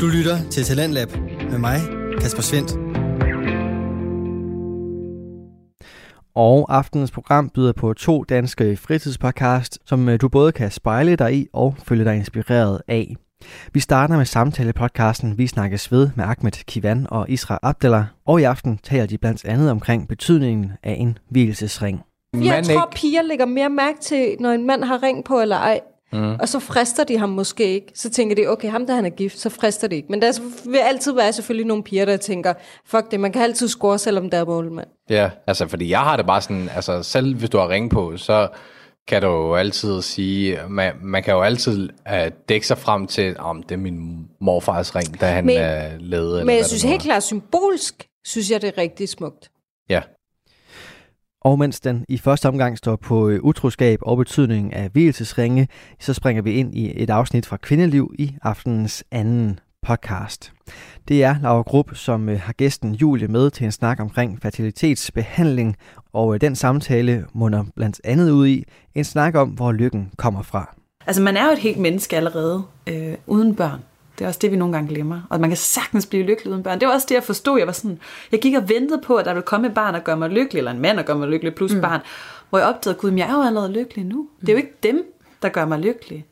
Du lytter til Talentlab med mig, Kasper Svendt. Og aftenens program byder på to danske fritidspodcast, som øh, du både kan spejle dig i og følge dig inspireret af. Vi starter med samtale-podcasten Vi snakkes ved med Ahmed Kivan og Isra Abdallah, og i aften taler de blandt andet omkring betydningen af en hvilesesring. Jeg tror, piger lægger mere mærke til, når en mand har ring på eller ej. Mm. Og så frister de ham måske ikke. Så tænker de, okay, ham der han er gift, så frister de ikke. Men der vil altid være selvfølgelig nogle piger, der tænker, fuck det, man kan altid score, selvom der er målmand. Ja, altså fordi jeg har det bare sådan, altså selv hvis du har ring på, så kan du jo altid sige, man, man kan jo altid uh, dække sig frem til, om det er min morfars ring, da han Men- uh, levede. Men jeg det synes helt klart, symbolsk, synes jeg, det er rigtig smukt. Ja, og mens den i første omgang står på øh, utroskab og betydningen af hvilesesringe, så springer vi ind i et afsnit fra Kvindeliv i aftenens anden podcast. Det er Laura Grupp, som øh, har gæsten Julie med til en snak omkring fertilitetsbehandling, og øh, den samtale munder blandt andet ud i en snak om, hvor lykken kommer fra. Altså, man er jo et helt menneske allerede, øh, uden børn. Det er også det, vi nogle gange glemmer. Og man kan sagtens blive lykkelig uden børn. Det var også det, jeg forstod. Jeg var sådan, jeg gik og ventede på, at der ville komme et barn og gøre mig lykkelig, eller en mand og gøre mig lykkelig, plus mm. barn. Hvor jeg opdagede, gud, jeg er jo allerede lykkelig nu. Det er jo ikke dem, der gør mig lykkelig.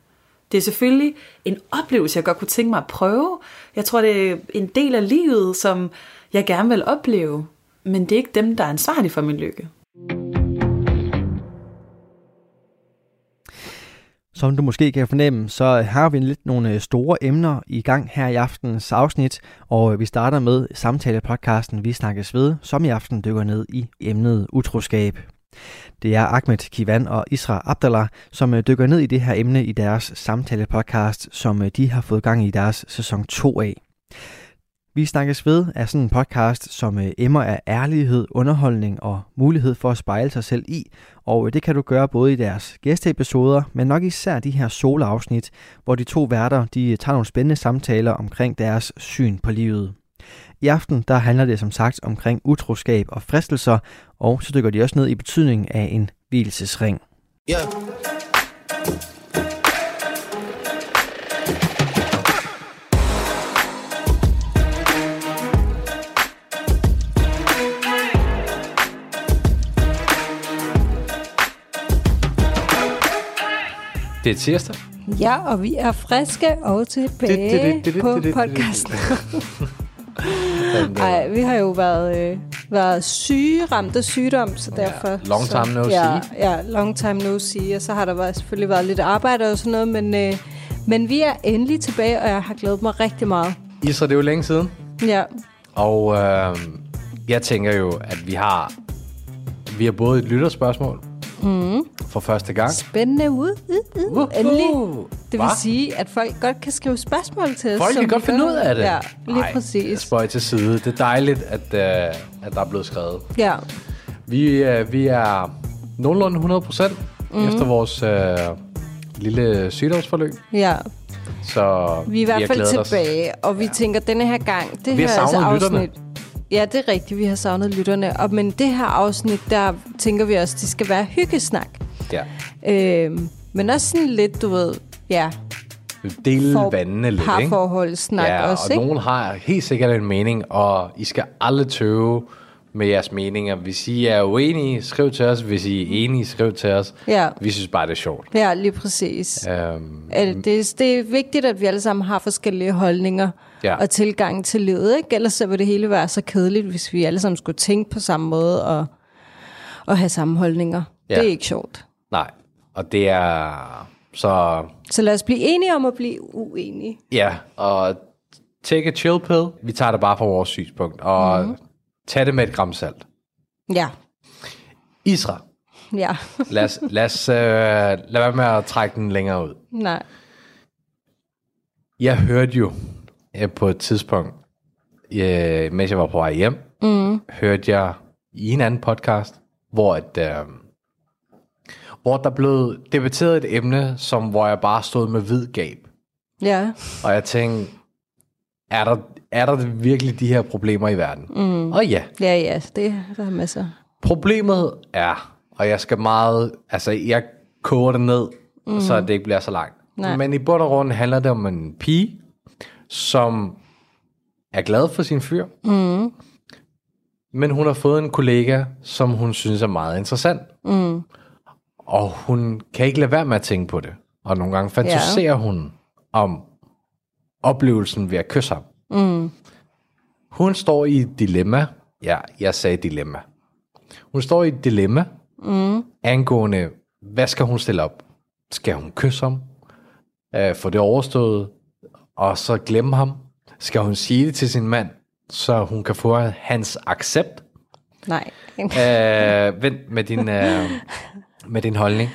Det er selvfølgelig en oplevelse, jeg godt kunne tænke mig at prøve. Jeg tror, det er en del af livet, som jeg gerne vil opleve. Men det er ikke dem, der er ansvarlige for min lykke. Som du måske kan fornemme, så har vi lidt nogle øh, store emner i gang her i aftenens afsnit, og øh, vi starter med samtale-podcasten Vi snakkes ved, som i aften dykker ned i emnet utroskab. Det er Ahmed Kivan og Isra Abdallah, som øh, dykker ned i det her emne i deres samtale-podcast, som de har fået gang i deres sæson 2 af. Vi snakkes ved er sådan en podcast, som øh, emmer af ærlighed, underholdning og mulighed for at spejle sig selv i, og øh, det kan du gøre både i deres gæsteepisoder, men nok især de her soloafsnit, hvor de to værter de øh, tager nogle spændende samtaler omkring deres syn på livet. I aften der handler det som sagt omkring utroskab og fristelser, og så dykker de også ned i betydningen af en hvilesesring. Ja. Det er tirsdag. Ja, og vi er friske og tilbage på podcasten. Ej, vi har jo været, øh, været syge, ramt af sygdom, så derfor... long så, time no ja, see. Ja, long time no see, og så har der været, selvfølgelig været lidt arbejde og sådan noget, men, øh, men vi er endelig tilbage, og jeg har glædet mig rigtig meget. Isra, det er jo længe siden. Ja, Og øh, jeg tænker jo, at vi har, vi har både et lytterspørgsmål mm. for første gang. spændende ud. Uh, uh, endelig. Det vil Hva? sige, at folk godt kan skrive spørgsmål til os. Folk kan godt finde ud af det. Ja, lige Ej, præcis. Spøj til side. Det er dejligt, at, øh, at der er blevet skrevet. Ja, Vi, øh, vi er nogenlunde 100 procent mm. efter vores øh, lille sygdomsforløb. ja. Så Vi er i hvert fald glædet os. tilbage, og vi ja. tænker, denne her gang, det Vi her altså lytterne. Ja, det er rigtigt, vi har savnet lytterne. Og, men det her afsnit, der tænker vi også, det skal være hyggesnak. Ja. Øhm, men også sådan lidt, du ved, ja, Dele For- vandene lidt, ikke? parforholdssnak Ja, også, og ikke? nogen har helt sikkert en mening, og I skal aldrig tøve med jeres meninger. Hvis I er uenige, skriv til os. Hvis I er enige, skriv til os. Ja. Vi synes bare, det er sjovt. Ja, lige præcis. Øhm. Det, det er vigtigt, at vi alle sammen har forskellige holdninger Ja. og tilgang til livet. Ikke? Ellers så vil det hele være så kedeligt, hvis vi alle sammen skulle tænke på samme måde og, og have samme holdninger. Ja. Det er ikke sjovt. nej, og det er... Så Så lad os blive enige om at blive uenige. ja, og take a chill pill. Vi tager det bare fra vores synspunkt, og mm. tag det med et gram salt. Ja, Isra, ja. lad os, lad, os, øh, lad være med at trække den længere ud. Nej. Jeg hørte jo øh, på et tidspunkt, øh, mens jeg var på vej hjem, mm. hørte jeg i en anden podcast, hvor, et, øh, hvor der blev debatteret et emne, som, hvor jeg bare stod med hvid gab. Ja, Og jeg tænkte, er der, er der virkelig de her problemer i verden? Mm. Og ja, ja, ja. Det der er masser. problemet er, og jeg skal meget, altså jeg koger det ned, mm. så det ikke bliver så langt. Nej. Men i bund og grund handler det om en pige, som er glad for sin fyr, mm. men hun har fået en kollega, som hun synes er meget interessant. Mm. Og hun kan ikke lade være med at tænke på det. Og nogle gange fantaserer ja. hun om oplevelsen ved at kysse ham. Mm. Hun står i et dilemma. Ja, jeg sagde dilemma. Hun står i et dilemma mm. angående, hvad skal hun stille op? Skal hun kysse ham? Uh, få det overstået? Og så glemme ham? Skal hun sige det til sin mand, så hun kan få hans accept? Nej. uh, vent med din, uh, med din holdning.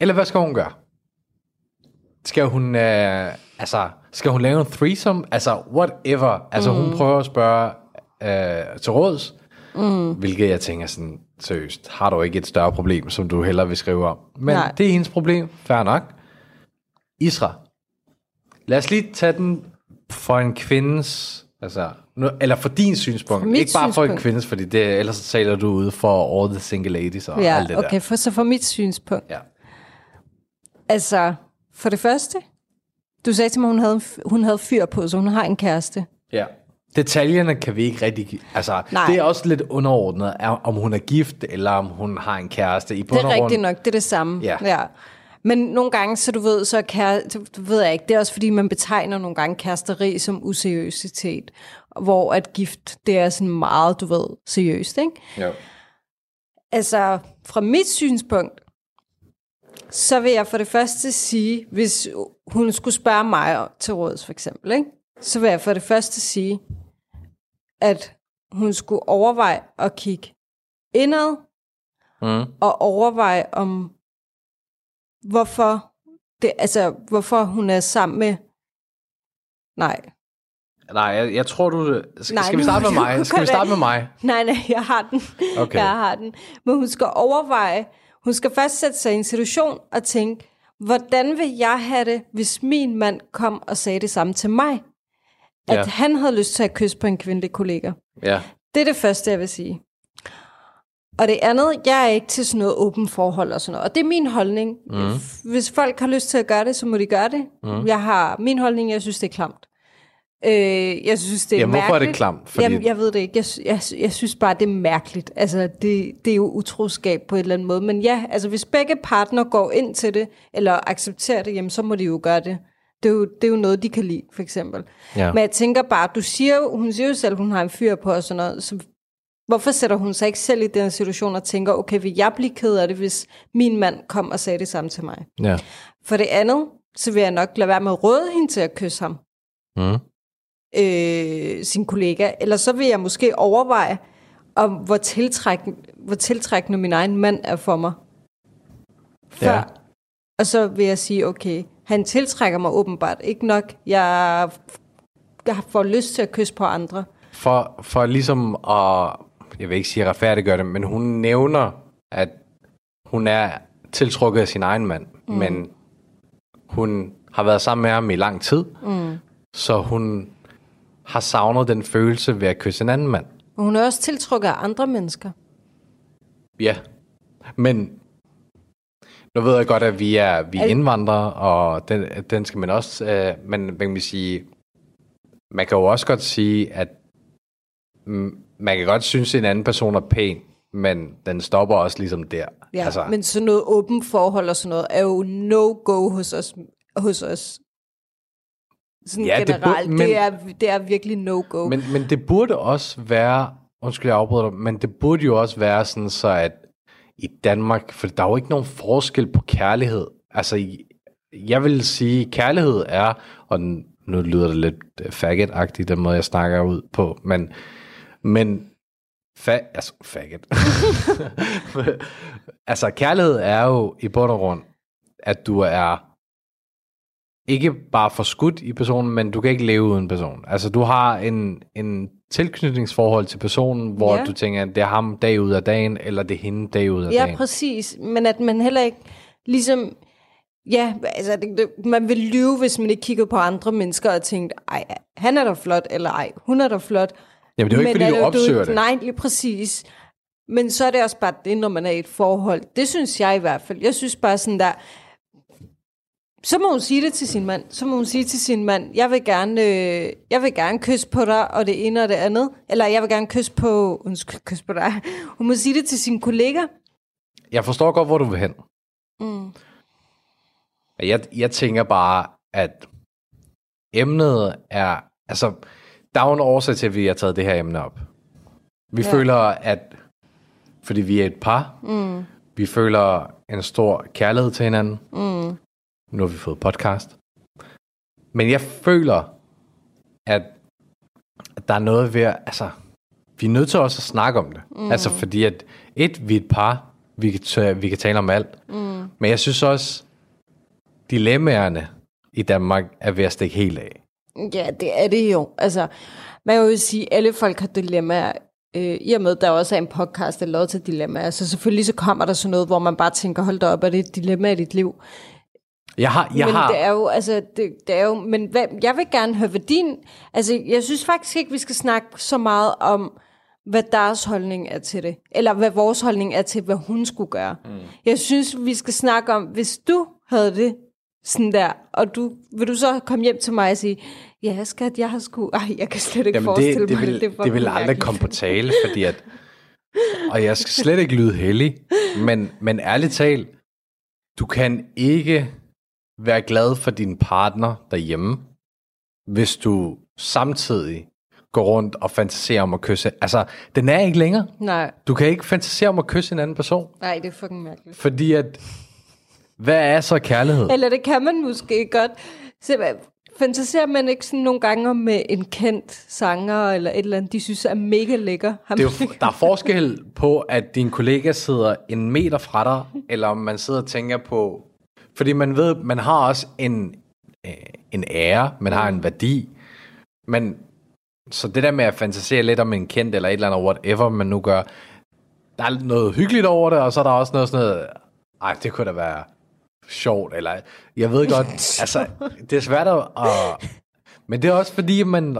Eller hvad skal hun gøre? Skal hun, uh, altså, skal hun lave en threesome? Altså, whatever. Altså, mm. hun prøver at spørge uh, til råds, mm. hvilket jeg tænker sådan, seriøst, har du ikke et større problem, som du hellere vil skrive om? Men Nej. det er hendes problem, fair nok. Isra. Lad os lige tage den for en kvindes, altså, nu, eller for din synspunkt, for ikke bare synspunkt. for en kvindes, fordi det, ellers så taler du ud for all the single ladies og ja, alt det okay, der. For, så for mit synspunkt. Ja. Altså, for det første, du sagde til mig, hun havde, hun havde fyr på, så hun har en kæreste. Ja. Detaljerne kan vi ikke rigtig... Altså, Nej. det er også lidt underordnet, om hun er gift, eller om hun har en kæreste. I det er rigtigt nok, det er det samme. Ja. ja. Men nogle gange, så du ved, så kære, du ved jeg ikke, det er også fordi, man betegner nogle gange kæresteri som useriøsitet, hvor at gift, det er sådan meget, du ved, seriøst, ikke? Jo. Altså, fra mit synspunkt, så vil jeg for det første sige, hvis hun skulle spørge mig til råds for eksempel, ikke? så vil jeg for det første sige, at hun skulle overveje at kigge indad, mm. og overveje om hvorfor, det, altså, hvorfor hun er sammen med... Nej. Nej, jeg, jeg tror du... Skal, nej, skal vi starte med mig? Skal vi starte med mig? Nej, nej, jeg har den. Okay. Jeg har den. Men hun skal overveje, hun skal først sætte sig i en situation og tænke, hvordan vil jeg have det, hvis min mand kom og sagde det samme til mig? At ja. han havde lyst til at kysse på en kvindelig kollega. Ja. Det er det første, jeg vil sige. Og det andet, jeg er ikke til sådan noget åbent forhold og sådan noget. Og det er min holdning. Mm. Hvis folk har lyst til at gøre det, så må de gøre det. Mm. Jeg har min holdning, jeg synes, det er klamt. Øh, jeg synes, det er Jamen, mærkeligt. hvorfor er det klamt? Fordi... Jamen, jeg ved det ikke. Jeg, jeg, jeg synes bare, det er mærkeligt. Altså, det, det er jo utroskab på en eller anden måde. Men ja, altså, hvis begge partner går ind til det, eller accepterer det, jamen, så må de jo gøre det. Det er jo, det er jo noget, de kan lide, for eksempel. Ja. Men jeg tænker bare, du siger jo, hun siger jo selv, hun har en fyr på og sådan noget, så Hvorfor sætter hun sig ikke selv i den situation og tænker, okay, vil jeg blive ked af det, hvis min mand kom og sagde det samme til mig? Ja. For det andet, så vil jeg nok lade være med at råde hende til at kysse ham. Mm. Øh, sin kollega. Eller så vil jeg måske overveje, om hvor, tiltrækkende, hvor tiltrækkende min egen mand er for mig. Før. Ja. Og så vil jeg sige, okay, han tiltrækker mig åbenbart ikke nok. Jeg, jeg får lyst til at kysse på andre. For, for ligesom at jeg vil ikke sige retfærdiggør det, men hun nævner, at hun er tiltrukket af sin egen mand, mm. men hun har været sammen med ham i lang tid, mm. så hun har savnet den følelse ved at kysse en anden mand. Hun er også tiltrukket af andre mennesker. Ja, men nu ved jeg godt, at vi er, vi er indvandrere, og den, den skal man også, øh, men man kan sige, man kan jo også godt sige, at man kan godt synes, at en anden person er pæn, men den stopper også ligesom der. Ja, altså. men sådan noget åbent forhold og sådan noget, er jo no-go hos os. Hos os. Sådan ja, generelt, det, burde, men, det, er, det er virkelig no-go. Men, men det burde også være, undskyld jeg afbryder dig, men det burde jo også være sådan så, at i Danmark, for der er jo ikke nogen forskel på kærlighed. Altså, jeg vil sige, kærlighed er, og nu lyder det lidt faggot-agtigt, den måde jeg snakker ud på, men men fa- altså, faggot. altså, kærlighed er jo i bund og grund, at du er ikke bare for skudt i personen, men du kan ikke leve uden person. Altså, du har en, en tilknytningsforhold til personen, hvor ja. du tænker, at det er ham dag ud af dagen, eller det er hende dag ud af ja, dagen. Ja, præcis. Men at man heller ikke ligesom... Ja, altså, det, det, man vil lyve, hvis man ikke kiggede på andre mennesker og tænkte, ej, han er da flot, eller ej, hun er da flot. Jamen, det er jo ikke, men fordi du opsøger du, det. Nej, lige præcis. Men så er det også bare det, når man er i et forhold. Det synes jeg i hvert fald. Jeg synes bare sådan der, så må hun sige det til sin mand. Så må hun sige til sin mand, jeg vil gerne, øh, jeg vil gerne kysse på dig, og det ene og det andet. Eller jeg vil gerne kysse på, undskyld, kysse på dig. Hun må sige det til sin kollega. Jeg forstår godt, hvor du vil hen. Mm. Jeg, jeg tænker bare, at emnet er... Altså, der er jo en årsag til, at vi har taget det her emne op. Vi Ja. føler, at... Fordi vi er et par. Mm. Vi føler en stor kærlighed til hinanden. Mm. Nu har vi fået podcast. Men jeg føler, at, der er noget ved... at- Altså, vi er nødt til også at snakke om det. Mm. Altså, fordi at... Et, vi er et par. Vi kan, vi kan tale om alt. Mm. Men jeg synes også, dilemmaerne i Danmark er ved at stikke helt af. Ja, det er det jo. Altså, man jo sige, at alle folk har dilemmaer. Øh, I og med, der også er en podcast, der er lavet til dilemmaer. Så selvfølgelig så kommer der sådan noget, hvor man bare tænker, hold da op, er det et dilemma i dit liv? Jeg har, jeg men har, det er jo, altså, det, det er jo, men hvad, jeg vil gerne høre, hvad din, altså, jeg synes faktisk ikke, vi skal snakke så meget om, hvad deres holdning er til det, eller hvad vores holdning er til, hvad hun skulle gøre. Mm. Jeg synes, vi skal snakke om, hvis du havde det sådan der, og du, vil du så komme hjem til mig og sige, ja skat, jeg har sgu, ej, jeg kan slet ikke jamen forestille det, det, mig vil, det. det, det vil aldrig komme på tale, fordi at, og jeg skal slet ikke lyde heldig, men, men ærligt talt, du kan ikke være glad for din partner derhjemme, hvis du samtidig går rundt og fantaserer om at kysse. Altså, den er ikke længere. Nej, Du kan ikke fantasere om at kysse en anden person, nej, det er fucking mærkeligt. fordi at, hvad er så kærlighed? Eller det kan man måske godt. Så, fantaserer man ikke sådan nogle gange med en kendt sanger, eller et eller andet, de synes er mega lækker? Ham, Det er jo, der er forskel på, at din kollega sidder en meter fra dig, eller om man sidder og tænker på... Fordi man ved, man har også en, øh, en ære, man har en værdi. Men så det der med at fantasere lidt om en kendt, eller et eller andet, whatever man nu gør, der er noget hyggeligt over det, og så er der også noget sådan noget... Ej, det kunne da være sjovt, eller... Jeg ved godt, altså, det er svært at... at men det er også fordi, man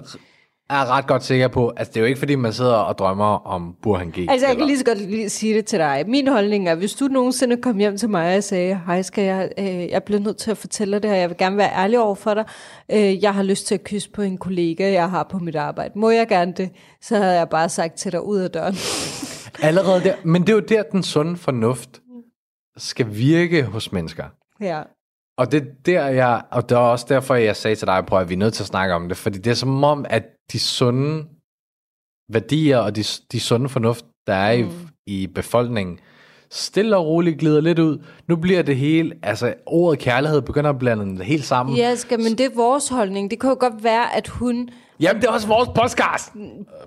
er ret godt sikker på, at det er jo ikke fordi, man sidder og drømmer om Burhan G. Altså, jeg eller- kan lige så godt lige sige det til dig. Min holdning er, hvis du nogensinde kom hjem til mig og sagde, hej, skal jeg, øh, jeg bliver nødt til at fortælle dig det her, jeg vil gerne være ærlig over for dig. Øh, jeg har lyst til at kysse på en kollega, jeg har på mit arbejde. Må jeg gerne det? Så havde jeg bare sagt til dig ud af døren. Allerede der, men det er jo der, den sunde fornuft skal virke hos mennesker. ja. Og det er der, jeg, og det er også derfor, jeg sagde til dig, prøv at vi er nødt til at snakke om det, fordi det er som om, at de sunde værdier og de, de sunde fornuft, der er mm. i, i befolkningen, stille og roligt glider lidt ud. Nu bliver det hele, altså ordet kærlighed begynder at blande det helt sammen. Ja, skal, men det er vores holdning. Det kan jo godt være, at hun... Jamen, det er også vores podcast.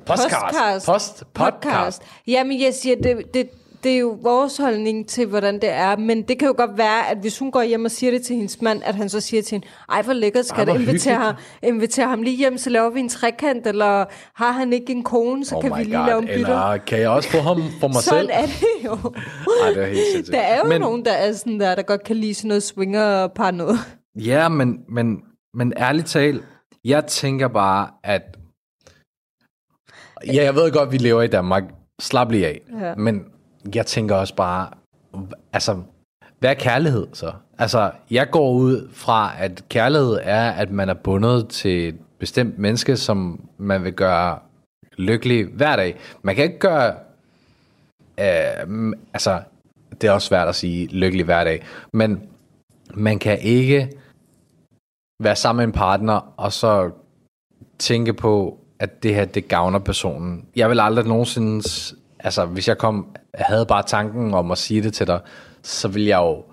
Podcast. Podcast. Post, podcast. Jamen, jeg siger, det, det, det er jo vores holdning til, hvordan det er, men det kan jo godt være, at hvis hun går hjem og siger det til hendes mand, at han så siger til hende, ej, hvor lækkert, skal hvor invitere, ham, invitere ham lige hjem, så laver vi en trekant, eller har han ikke en kone, så Oh kan vi lige God. lave en bytter. Eller kan jeg også få ham for mig Sådan selv? er det jo. Ej, det er helt sindssygt. Der er jo Men- nogen, der er sådan der, der godt kan lide sådan noget swinger og par noget. Ja, men, men, men ærligt talt, jeg tænker bare, at... Ja, jeg ved godt, vi lever i Danmark. Slap lige af. Ja. Men jeg tænker også bare, altså, hvad er kærlighed så? Altså, jeg går ud fra, at kærlighed er, at man er bundet til et bestemt menneske, som man vil gøre lykkelig hver dag. Man kan ikke gøre... Øh, altså, det er også svært at sige lykkelig hver dag, men man kan ikke være sammen med en partner, og så tænke på, at det her, det gavner personen. Jeg vil aldrig nogensinde, altså hvis jeg kom, havde bare tanken om at sige det til dig, så vil jeg jo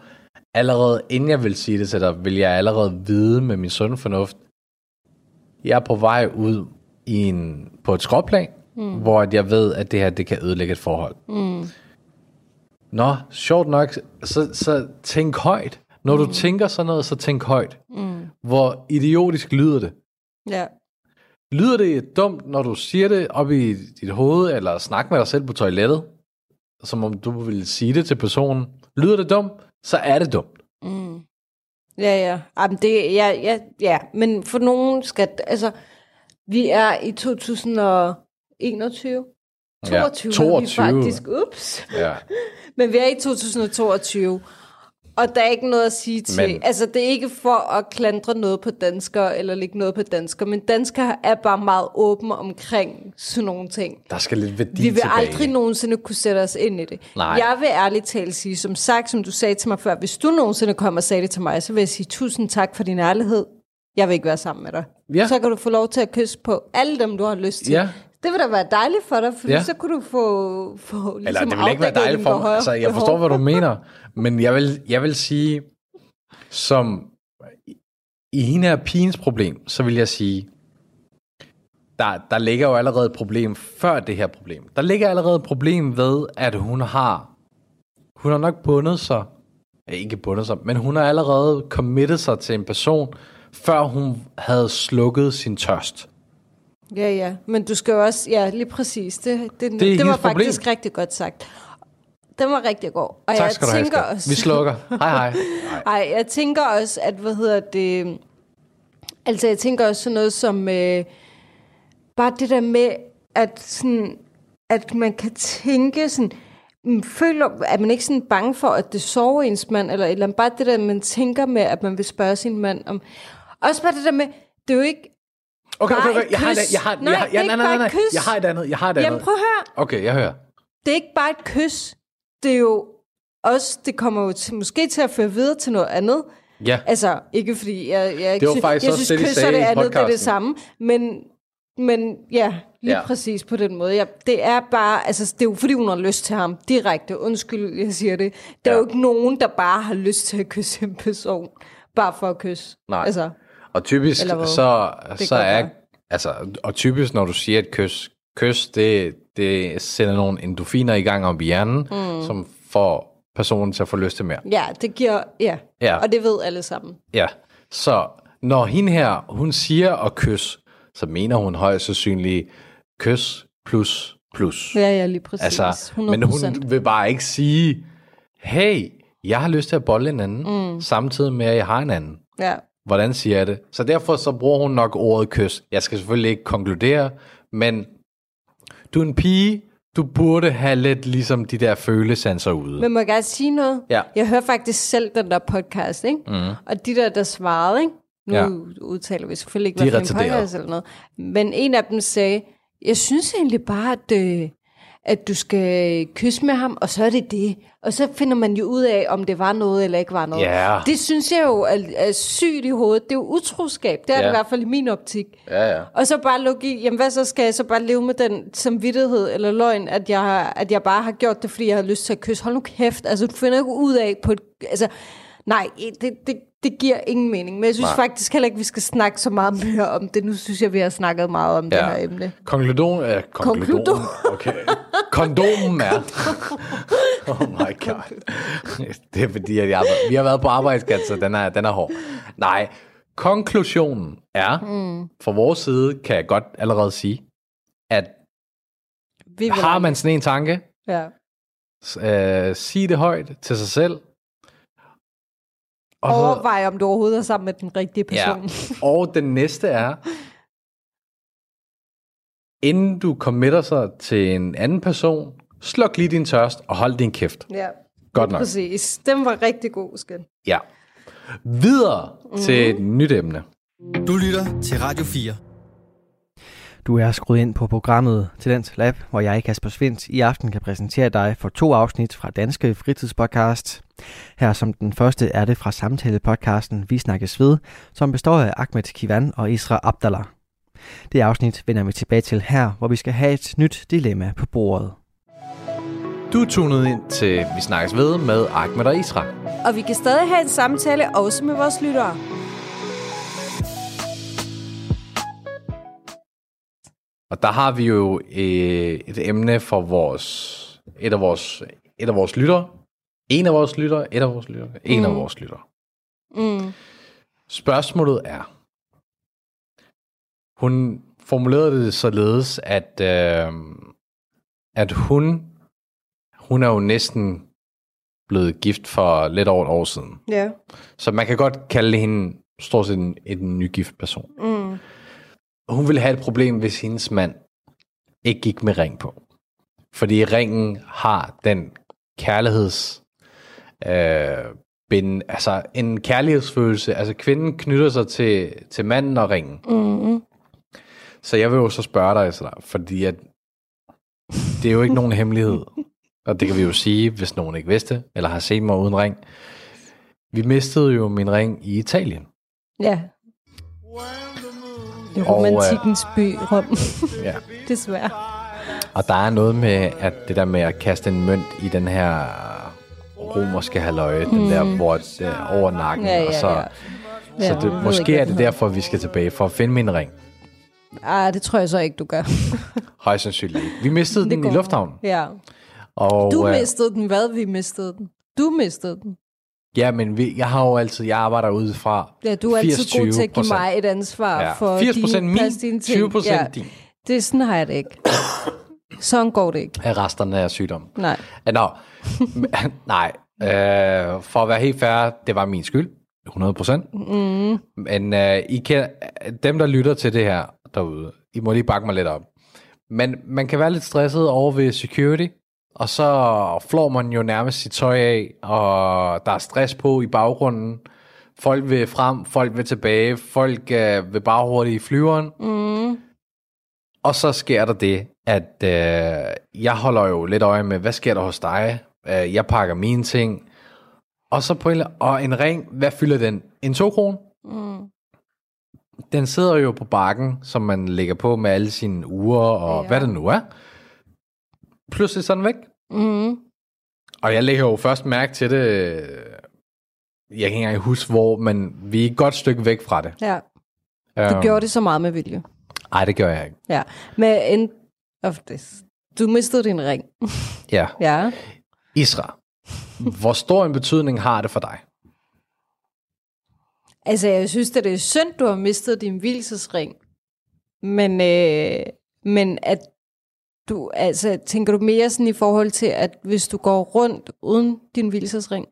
allerede, inden jeg vil sige det til dig, vil jeg allerede vide med min sunde fornuft, jeg er på vej ud i en, på et skråplan, mm. hvor jeg ved, at det her, det kan ødelægge et forhold. Mm. Nå, sjovt nok, så, så tænk højt. Når du tænker sådan noget, så tænk højt. Mm. Hvor idiotisk lyder det? Ja. Lyder det dumt, når du siger det op i dit hoved, eller snakker med dig selv på toilettet, som om du vil sige det til personen? Lyder det dumt, så er det dumt. Mm. Ja, ja. Jamen, det, ja, ja, ja. Men for nogen skal... Altså, vi er i 2021. 22, Ja, 22. Er vi faktisk. Ups. Ja. Men vi er i 2022. Og der er ikke noget at sige til. Men- altså, det er ikke for at klandre noget på danskere, eller lægge noget på danskere, men danskere er bare meget åbne omkring sådan nogle ting. Der skal lidt værdi Vi vil tilbage. aldrig nogensinde kunne sætte os ind i det. Nej. Jeg vil ærligt talt sige, som sagt, som du sagde til mig før, hvis du nogensinde kommer og sagde det til mig, så vil jeg sige tusind tak for din ærlighed. Jeg vil ikke være sammen med dig. Ja. Så kan du få lov til at kysse på alle dem, du har lyst til. Ja. Det vil da være dejligt for dig, for Ja. så kunne du få, få ligesom Eller det vil ikke være dejligt for mig. Altså, jeg forstår, hvad du mener. Men jeg vil, jeg vil sige, som i hende her pigens problem, så vil jeg sige, der, der ligger jo allerede et problem før det her problem. Der ligger allerede et problem ved, at hun har, hun har nok bundet sig, ikke bundet sig, men hun har allerede committet sig til en person, før hun havde slukket sin tørst. Ja, ja. Men du skal jo også... Ja, lige præcis. Det, det, det, det var hendes faktisk problem. rigtig godt sagt. Den var rigtig god. Og Tak jeg skal du have, tænker også, Vi slukker. Hej hej. Ej, jeg tænker også, at, hvad hedder det... Altså, jeg tænker også sådan noget som... Øh, bare det der med, at, sådan, at man kan tænke sådan... mm, Føler, er man ikke sådan bange for, at det sover ens mand, eller, eller bare det der, man tænker med, at man vil spørge sin mand om... Også bare det der med, det er jo ikke... Okay, okay, okay. et Jeg har, et, jeg har, Nej, jeg har, er ikke nej, nej, nej, et nej. Jeg har et andet. Jeg har et andet. Jamen prøv at høre. Okay, jeg hører. det er ikke bare et kys. Det er jo også, det kommer jo til, måske til at føre videre til noget andet. Ja. Altså, ikke fordi jeg, jeg, Det var sy- faktisk jeg også synes, det, de kys og det andet, det er det samme. Men, men ja, lige Ja. præcis på den måde. Ja, det er bare, altså, det er jo fordi, hun har lyst til ham. Direkte, undskyld, jeg siger det. Der er Ja. jo ikke nogen, der bare har lyst til at kysse en person. Bare for at kysse. Nej. Altså, Og typisk, så, Det så er, være. altså, og typisk, når du siger et kys, kys, det, det sender nogle endorfiner i gang om i hjernen, mm. som får personen til at få lyst til mere. ja, det giver, ja. Ja. Og det ved alle sammen. Ja, så når hende her, hun siger at kys, så mener hun højst sandsynligt kys plus plus. Ja, ja, lige præcis. Altså, 100%. men hun vil bare ikke sige, hey, jeg har lyst til at bolle en anden, mm. samtidig med, at jeg har en anden. Ja. Hvordan siger jeg det? Så derfor så bruger hun nok ordet kys. Jeg skal selvfølgelig ikke konkludere, men du er en pige, du burde have lidt ligesom de der følesanser ude. Men må jeg gerne sige noget? Ja. Jeg hører faktisk selv den der podcast, ikke? Mm. Og de der, der svarede, ikke? Nu Ja. udtaler vi selvfølgelig ikke, hvad for en podcast eller noget. Men en af dem sagde, jeg synes egentlig bare, at, øh, at du skal kysse med ham, og så er det det. Og så finder man jo ud af, om det var noget eller ikke var noget. Ja. Det synes jeg jo er, er sygt i hovedet. Det er jo utroskab. Det er Ja. det i hvert fald i min optik. Ja, ja. Og så bare lukke i, jamen hvad så skal jeg så bare leve med den samvittighed eller løgn, at jeg, har- at jeg bare har gjort det, fordi jeg har lyst til at kysse. Hold nu kæft, altså du finder ikke ud af på et, altså nej, det, det, det giver ingen mening. Men jeg synes Nej. faktisk heller ikke, vi skal snakke så meget mere om det. Nu synes jeg, vi har snakket meget om ja. det her emne. Konkludon er... Konkludon. Okay. Kondomen er... oh my god. Det er fordi, at jeg vi har været på arbejdsskat, så den er, den er hård. Nej, konklusionen er, mm. fra vores side, kan jeg godt allerede sige, at Vi har man sådan en tanke, Ja. øh, sig det højt til sig selv. Og, Overvej, om du overhovedet er sammen med den rigtige ja. person. og den næste er, inden du committer sig til en anden person, sluk lige din tørst og hold din kæft. Ja, Godt nok. præcis. Den var rigtig god, skat. Ja. Videre mm. til et nyt emne. Du lytter til Radio 4. Du er skruet ind på programmet Talent Lab, hvor jeg, Kasper Svendt, i aften kan præsentere dig for to afsnit fra Danske Fritidspodcast. Her som den første er det fra samtale-podcasten Vi Snakkes Ved, som består af Ahmed Kivan og Isra Abdallah. Det afsnit vender vi tilbage til her, hvor vi skal have et nyt dilemma på bordet. Du er tunet ind til Vi Snakkes Ved med Ahmed og Isra. Og vi kan stadig have en samtale også med vores lyttere. Og der har vi jo øh, et emne for vores, et af vores, et af vores lyttere. En af vores lyttere, et af vores lyttere, en mm. af vores lyttere. Mm. Spørgsmålet er, hun formulerede det således, at, øh, at hun, hun er jo næsten blevet gift for lidt over et år siden. Ja. Så man kan godt kalde hende stort set en, en nygift person. Mm. Hun ville have et problem, hvis hendes mand ikke gik med ring på. Fordi ringen har den kærligheds øh, binde, altså en kærlighedsfølelse. Altså kvinden knytter sig til, til manden og ringen. Mm-hmm. Så jeg vil jo så spørge dig, altså, fordi at det er jo ikke nogen hemmelighed. Og det kan vi jo sige, hvis nogen ikke vidste, eller har set mig uden ring. Vi mistede jo min ring i Italien. Ja. Er Og, øh, romantikkens by, Rom. Ja. Desværre. Og der er noget med, at det der med at kaste en mønt i den her romerske halvøje, mm. den der, hvor det er over nakken, Ja, ja, og så, ja. så det, måske ikke, er det derfor, vi skal tilbage, for at finde min ring. Ah, det tror jeg så ikke, du gør. Højst sandsynligt ikke. Vi mistede den i lufthavnen. Ja. Og, Du øh, mistede den. Hvad vi mistede den? Du mistede den. Ja, men vi, jeg har jo altid, jeg arbejder udefra. Ja, du er altid god til at give 80-20%. mig et ansvar Ja, for 80% din, min, dine ting. 20% ja, din. Det er sådan har jeg det ikke. Sådan går det ikke. af resterne af sygdom. Nej. Uh, Nå, nej. Uh, for at være helt fair, det var min skyld. 100 procent. Mm. Men uh, I kan, dem, der lytter til det her derude, I må lige bakke mig lidt op. Men man kan være lidt stresset over ved security, og så flår man jo nærmest sit tøj af, og der er stress på i baggrunden. Folk vil frem, folk vil tilbage, folk uh, vil bare hurtigt i flyveren. Mm. Og så sker der det, at øh, jeg holder jo lidt øje med, hvad sker der hos dig? Øh, jeg pakker mine ting. Og så på en, og en ring, hvad fylder den? En 2 kroner? Mm. Den sidder jo på bakken, som man lægger på med alle sine uger og ja. hvad det nu er. Pludselig sådan væk. Mm. Og jeg lægger jo først mærke til det, øh, jeg kan ikke engang huske hvor, men vi er et godt stykke væk fra det. Ja, du Øhm, gjorde det så meget med vilje. Nej, det gør jeg ikke. Ja, med en of this. Du mistede din ring. Ja. Ja. Isra, hvor stor en betydning har det for dig? Altså, jeg synes, at det er synd, du har mistet din hvilesesring. Men, øh, men at du, altså, tænker du mere sådan i forhold til, at hvis du går rundt uden din hvilesesring,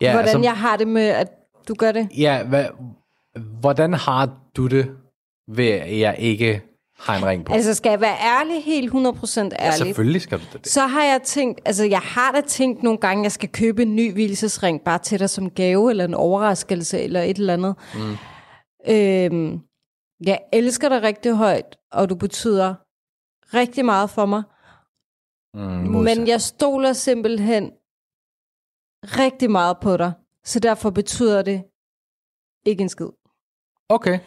Ja, hvordan altså, jeg har det med, at du gør det? Ja, hvad, hvordan har du det ved, at jeg ikke har en ring på? Altså, skal jeg være ærlig, helt 100% ærlig? ja, selvfølgelig skal du det. Så har jeg tænkt, altså jeg har da tænkt nogle gange, jeg skal købe en ny hvilesesring, bare til dig som gave, eller en overraskelse, eller et eller andet. Mm. Øhm, jeg elsker dig rigtig højt, og du betyder rigtig meget for mig. Mm, Men jeg stoler simpelthen rigtig meget på dig, så derfor betyder det ikke en skid. Okay.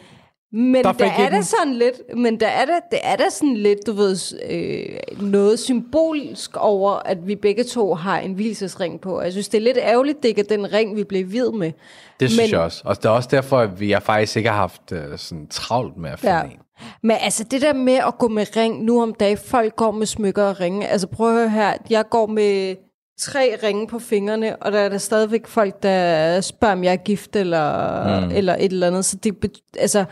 Men Der der, er der sådan lidt, men der er der, det er der sådan lidt, du ved, øh, noget symbolisk over, at vi begge to har en hvilesesring på. Jeg synes, det er lidt ærgerligt, det ikke er den ring, vi blev vid med. Det synes Men- jeg også. Og det er også derfor, at vi jeg faktisk ikke har haft uh, sådan travlt med at finde Ja. en. Men altså det der med at gå med ring nu om dagen, folk går med smykker og ringe. Altså prøv at høre her, jeg går med tre ringe på fingrene, og der er der stadigvæk folk, der spørger, om jeg er gift eller, mm. eller et eller andet. Så det, altså,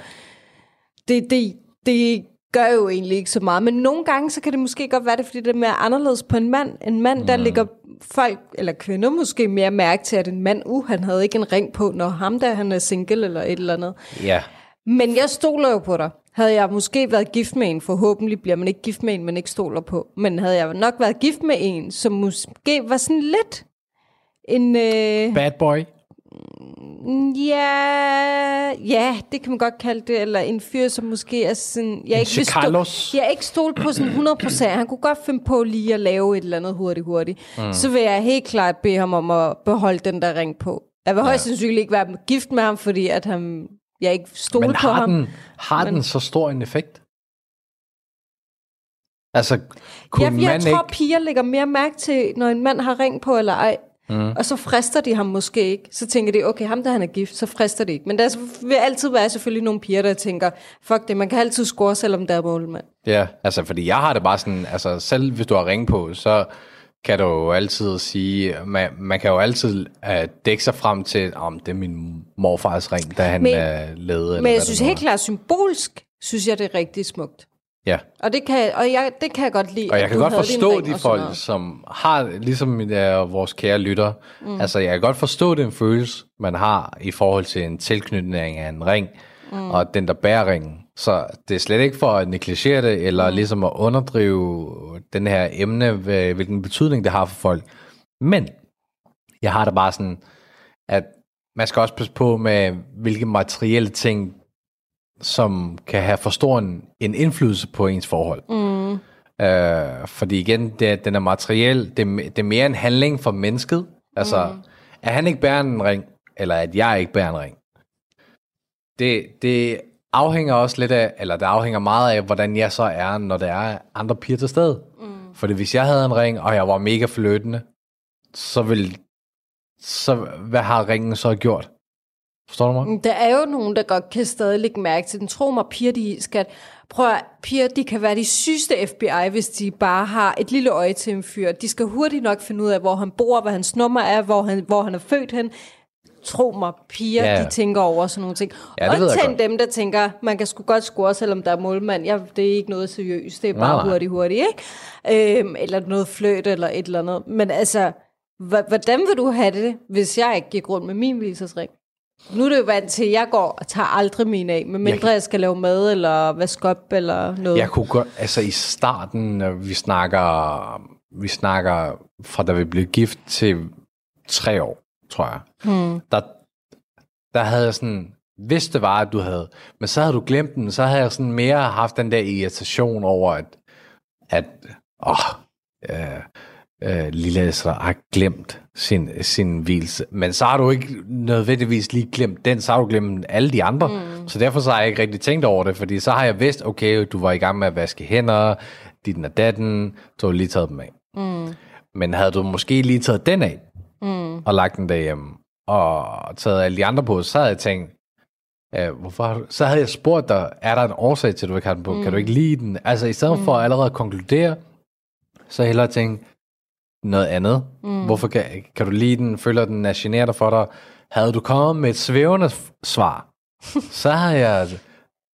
det, det, det gør jo egentlig ikke så meget. Men nogle gange, så kan det måske godt være det, fordi det er mere anderledes på en mand. En mand, der ligger folk, eller kvinder måske mere mærke til, at en mand, uh, han havde ikke en ring på, når ham der, han er single eller et eller andet. Ja. Men jeg stoler jo på dig. Havde jeg måske været gift med en, forhåbentlig bliver man ikke gift med en, man ikke stoler på. Men havde jeg nok været gift med en, som måske var sådan lidt en... Øh, Bad boy. ja, ja, det kan man godt kalde det. Eller en fyr, som måske er sådan... Jeg En ikke stå- jeg ikke stolt på sådan 100%. Han kunne godt finde på lige at lave et eller andet hurtigt, hurtigt. Mm. Så vil jeg helt klart bede ham om at beholde den der ring på. Jeg vil højst sandsynligt ikke være gift med ham, fordi at han, jeg ikke stole Men på har, ham. den, har Men- den så stor en effekt? Altså, kunne en jeg mand tror, ikke... piger lægger mere mærke til, når en mand har ring på eller ej. Mm. Og så frister de ham måske ikke. Så tænker de, okay, ham der han er gift, så frister de ikke. Men der vil altid være selvfølgelig nogle piger, der tænker, fuck det, man kan altid score, selvom der er målmand. Ja, altså, fordi jeg har det bare sådan, altså, selv hvis du har ring på, så kan du jo altid sige, man, man kan jo altid uh, dække sig frem til, om det er min morfars ring, da han Men- uh, levede. eller Men jeg synes helt klart, symbolsk, synes jeg, det er rigtig smukt. Ja, Og det kan, og jeg, det kan jeg godt lide. og jeg kan godt forstå de folk, som har, ligesom uh, vores kære lytter, mm. altså jeg kan godt forstå den følelse, man har i forhold til en tilknytning af en ring, mm. Og den, der bærer ringen. Så det er slet ikke for at negligere det, eller mm. ligesom at underdrive den her emne, hvilken betydning det har for folk. Men jeg har det bare sådan, at man skal også passe på med, hvilke materielle ting, som kan have for stor en, en indflydelse på ens forhold. Mm. Øh, fordi igen, det, den er materiel, det, det er mere en handling for mennesket. Altså, mm. at han ikke bærer en ring, eller at jeg ikke bærer en ring. Det, det afhænger også lidt af, eller det afhænger meget af, hvordan jeg så er, når der er andre piger til stede. Mm. Fordi hvis jeg havde en ring, og jeg var mega fløtende, så vil så hvad har ringen så gjort? Forstår du mig? Der er jo nogen, der godt kan stadig lægge mærke til den. Tro mig, piger, de skal... Prøv at, piger, de kan være de sygeste FBI, hvis de bare har et lille øje til en fyr. De skal hurtigt nok finde ud af, hvor han bor, hvad hans nummer er, hvor han, hvor han er født hen. Tro mig, piger, Ja. de tænker over sådan nogle ting. Ja, Undtagen godt. dem, der tænker, man kan sgu godt score, selvom der er målmand. Ja, det er ikke noget seriøst, det er bare Nej, nej. hurtigt, hurtigt, ikke? Øhm, eller noget fløjt, eller et eller andet. Men altså, hvordan vil du have det, hvis jeg ikke gik rundt med min hvilesesring? Nu er det jo vant til, at jeg går og tager aldrig min af, medmindre jeg, jeg skal lave mad, eller vaske op, eller noget. Jeg kunne godt, altså i starten, når vi snakker, vi snakker fra da vi blev gift til tre år, tror jeg. Hmm. Der, der havde jeg sådan, hvis det var, at du havde, men så havde du glemt den, så havde jeg sådan mere haft den der irritation over, at, at åh, øh, øh, lille Esther har glemt sin, sin hvilelse. Men så har du ikke nødvendigvis lige glemt den, så har du glemt alle de andre. Mm. Så derfor så har jeg ikke rigtig tænkt over det, fordi så har jeg vidst, okay, du var i gang med at vaske hænder, dit og datten, du har lige taget dem af. Mm. Men havde du måske lige taget den af, mm. og lagt den derhjemme, og taget alle de andre på, så havde jeg tænkt, Ja, hvorfor har du... Så havde jeg spurgt dig, er der en årsag til, at du ikke har den på? Mm. Kan du ikke lide den? Altså, i stedet mm. for at allerede konkludere, så hellere tænke noget andet. Mm. Hvorfor kan, kan du lide den? Føler den er generer for dig? Havde du kommet med et svævende svar, så havde jeg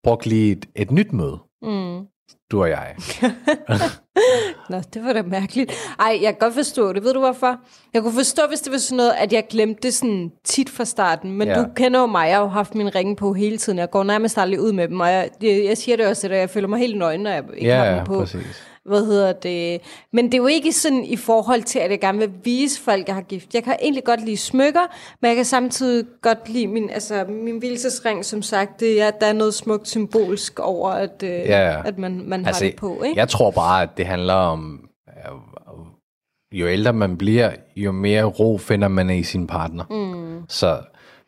brugt lige et, et nyt møde. Mm. Du og jeg. Nå, det var da mærkeligt. Ej, jeg kan godt forstå det. Ved du hvorfor? Jeg kunne forstå, hvis det var sådan noget, at jeg glemte det sådan tit fra starten. Men Ja. ja. du kender jo mig. Jeg har jo haft min ringe på hele tiden. Jeg går nærmest aldrig ud med dem. Og jeg, jeg, siger det også, at jeg føler mig helt nøgen, når jeg ikke har Ja, dem ja, på. præcis. Hvad hedder det? Men det er jo ikke sådan i forhold til, at jeg gerne vil vise folk, at jeg har gift. Jeg kan egentlig godt lide smykker, men jeg kan samtidig godt lide min, altså, min hvilesesring, som sagt. Det er, der er noget smukt symbolsk over, at, øh, Ja, ja. at man, man Altså, har det på. Ikke? Jeg tror bare, at det handler om, øh, jo ældre man bliver, jo mere ro finder man i sin partner. Mm. Så,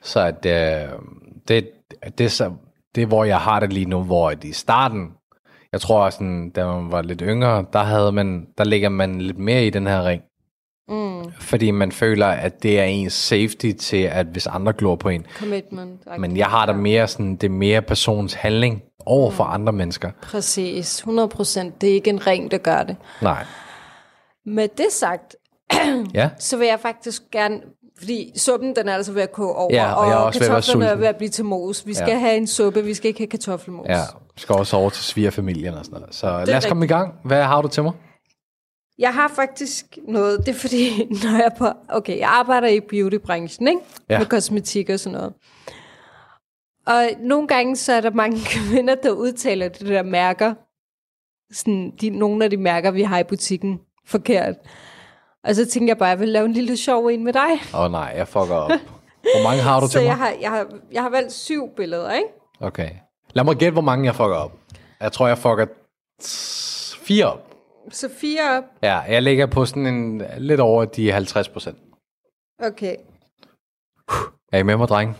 så at, øh, det, det, så, det hvor jeg har det lige nu, hvor at i starten, jeg tror sådan, da man var lidt yngre, der, havde man, der ligger man lidt mere i den her ring. Mm. Fordi man føler, at det er ens safety til, at hvis andre glor på en. Commitment. Men jeg har da mere sådan, det er mere persons handling over for andre mennesker. Præcis, 100 procent. Det er ikke en ring, der gør det. Nej. Med det sagt, Ja. så vil jeg faktisk gerne... Fordi suppen, den er altså ved at koge over, Ja, og være kartoflerne er ved at blive til mos. Vi skal Ja. have en suppe, vi skal ikke have kartoffelmos. Ja, skal også over til svigerfamilien og sådan noget. Så lad os rigtigt. komme i gang. Hvad har du til mig? Jeg har faktisk noget, det er fordi, når jeg på... Okay, jeg arbejder i beautybranchen, ikke? Ja. Med kosmetik og sådan noget. Og nogle gange, så er der mange kvinder, der udtaler de der mærker. Sådan, de, nogle af de mærker, vi har i butikken, forkert. Og så tænker jeg bare, at jeg vil lave en lille sjov en med dig. Åh oh, nej, jeg fucker op. Hvor mange har du Så til mig? jeg har, jeg, har, jeg har valgt syv billeder, ikke? Okay. Lad mig gætte, hvor mange jeg fucker op. Jeg tror, jeg fucker fire op. Så fire op. Ja, jeg ligger på sådan en lidt over de 50 procent. Okay. Er I med mig, dreng?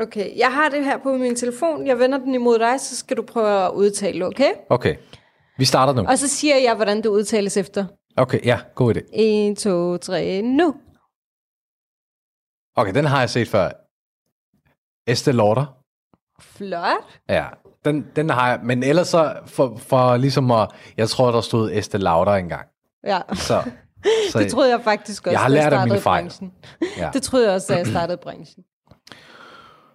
Okay, jeg har det her på min telefon. Jeg vender den imod dig, så skal du prøve at udtale det, okay? Okay. Vi starter nu. Og så siger jeg, hvordan det udtales efter. Okay, ja, god idé. 1, 2, 3, nu. Okay, den har jeg set før. Estée Lauder. Flot. Ja, den, den har jeg. Men ellers så, for, for ligesom at... Jeg tror, der stod Estée Lauder engang. Ja, Så, så det troede jeg faktisk også, Jeg har lært af mine fejl. branchen. Ja. Det troede jeg også, da jeg startede branchen.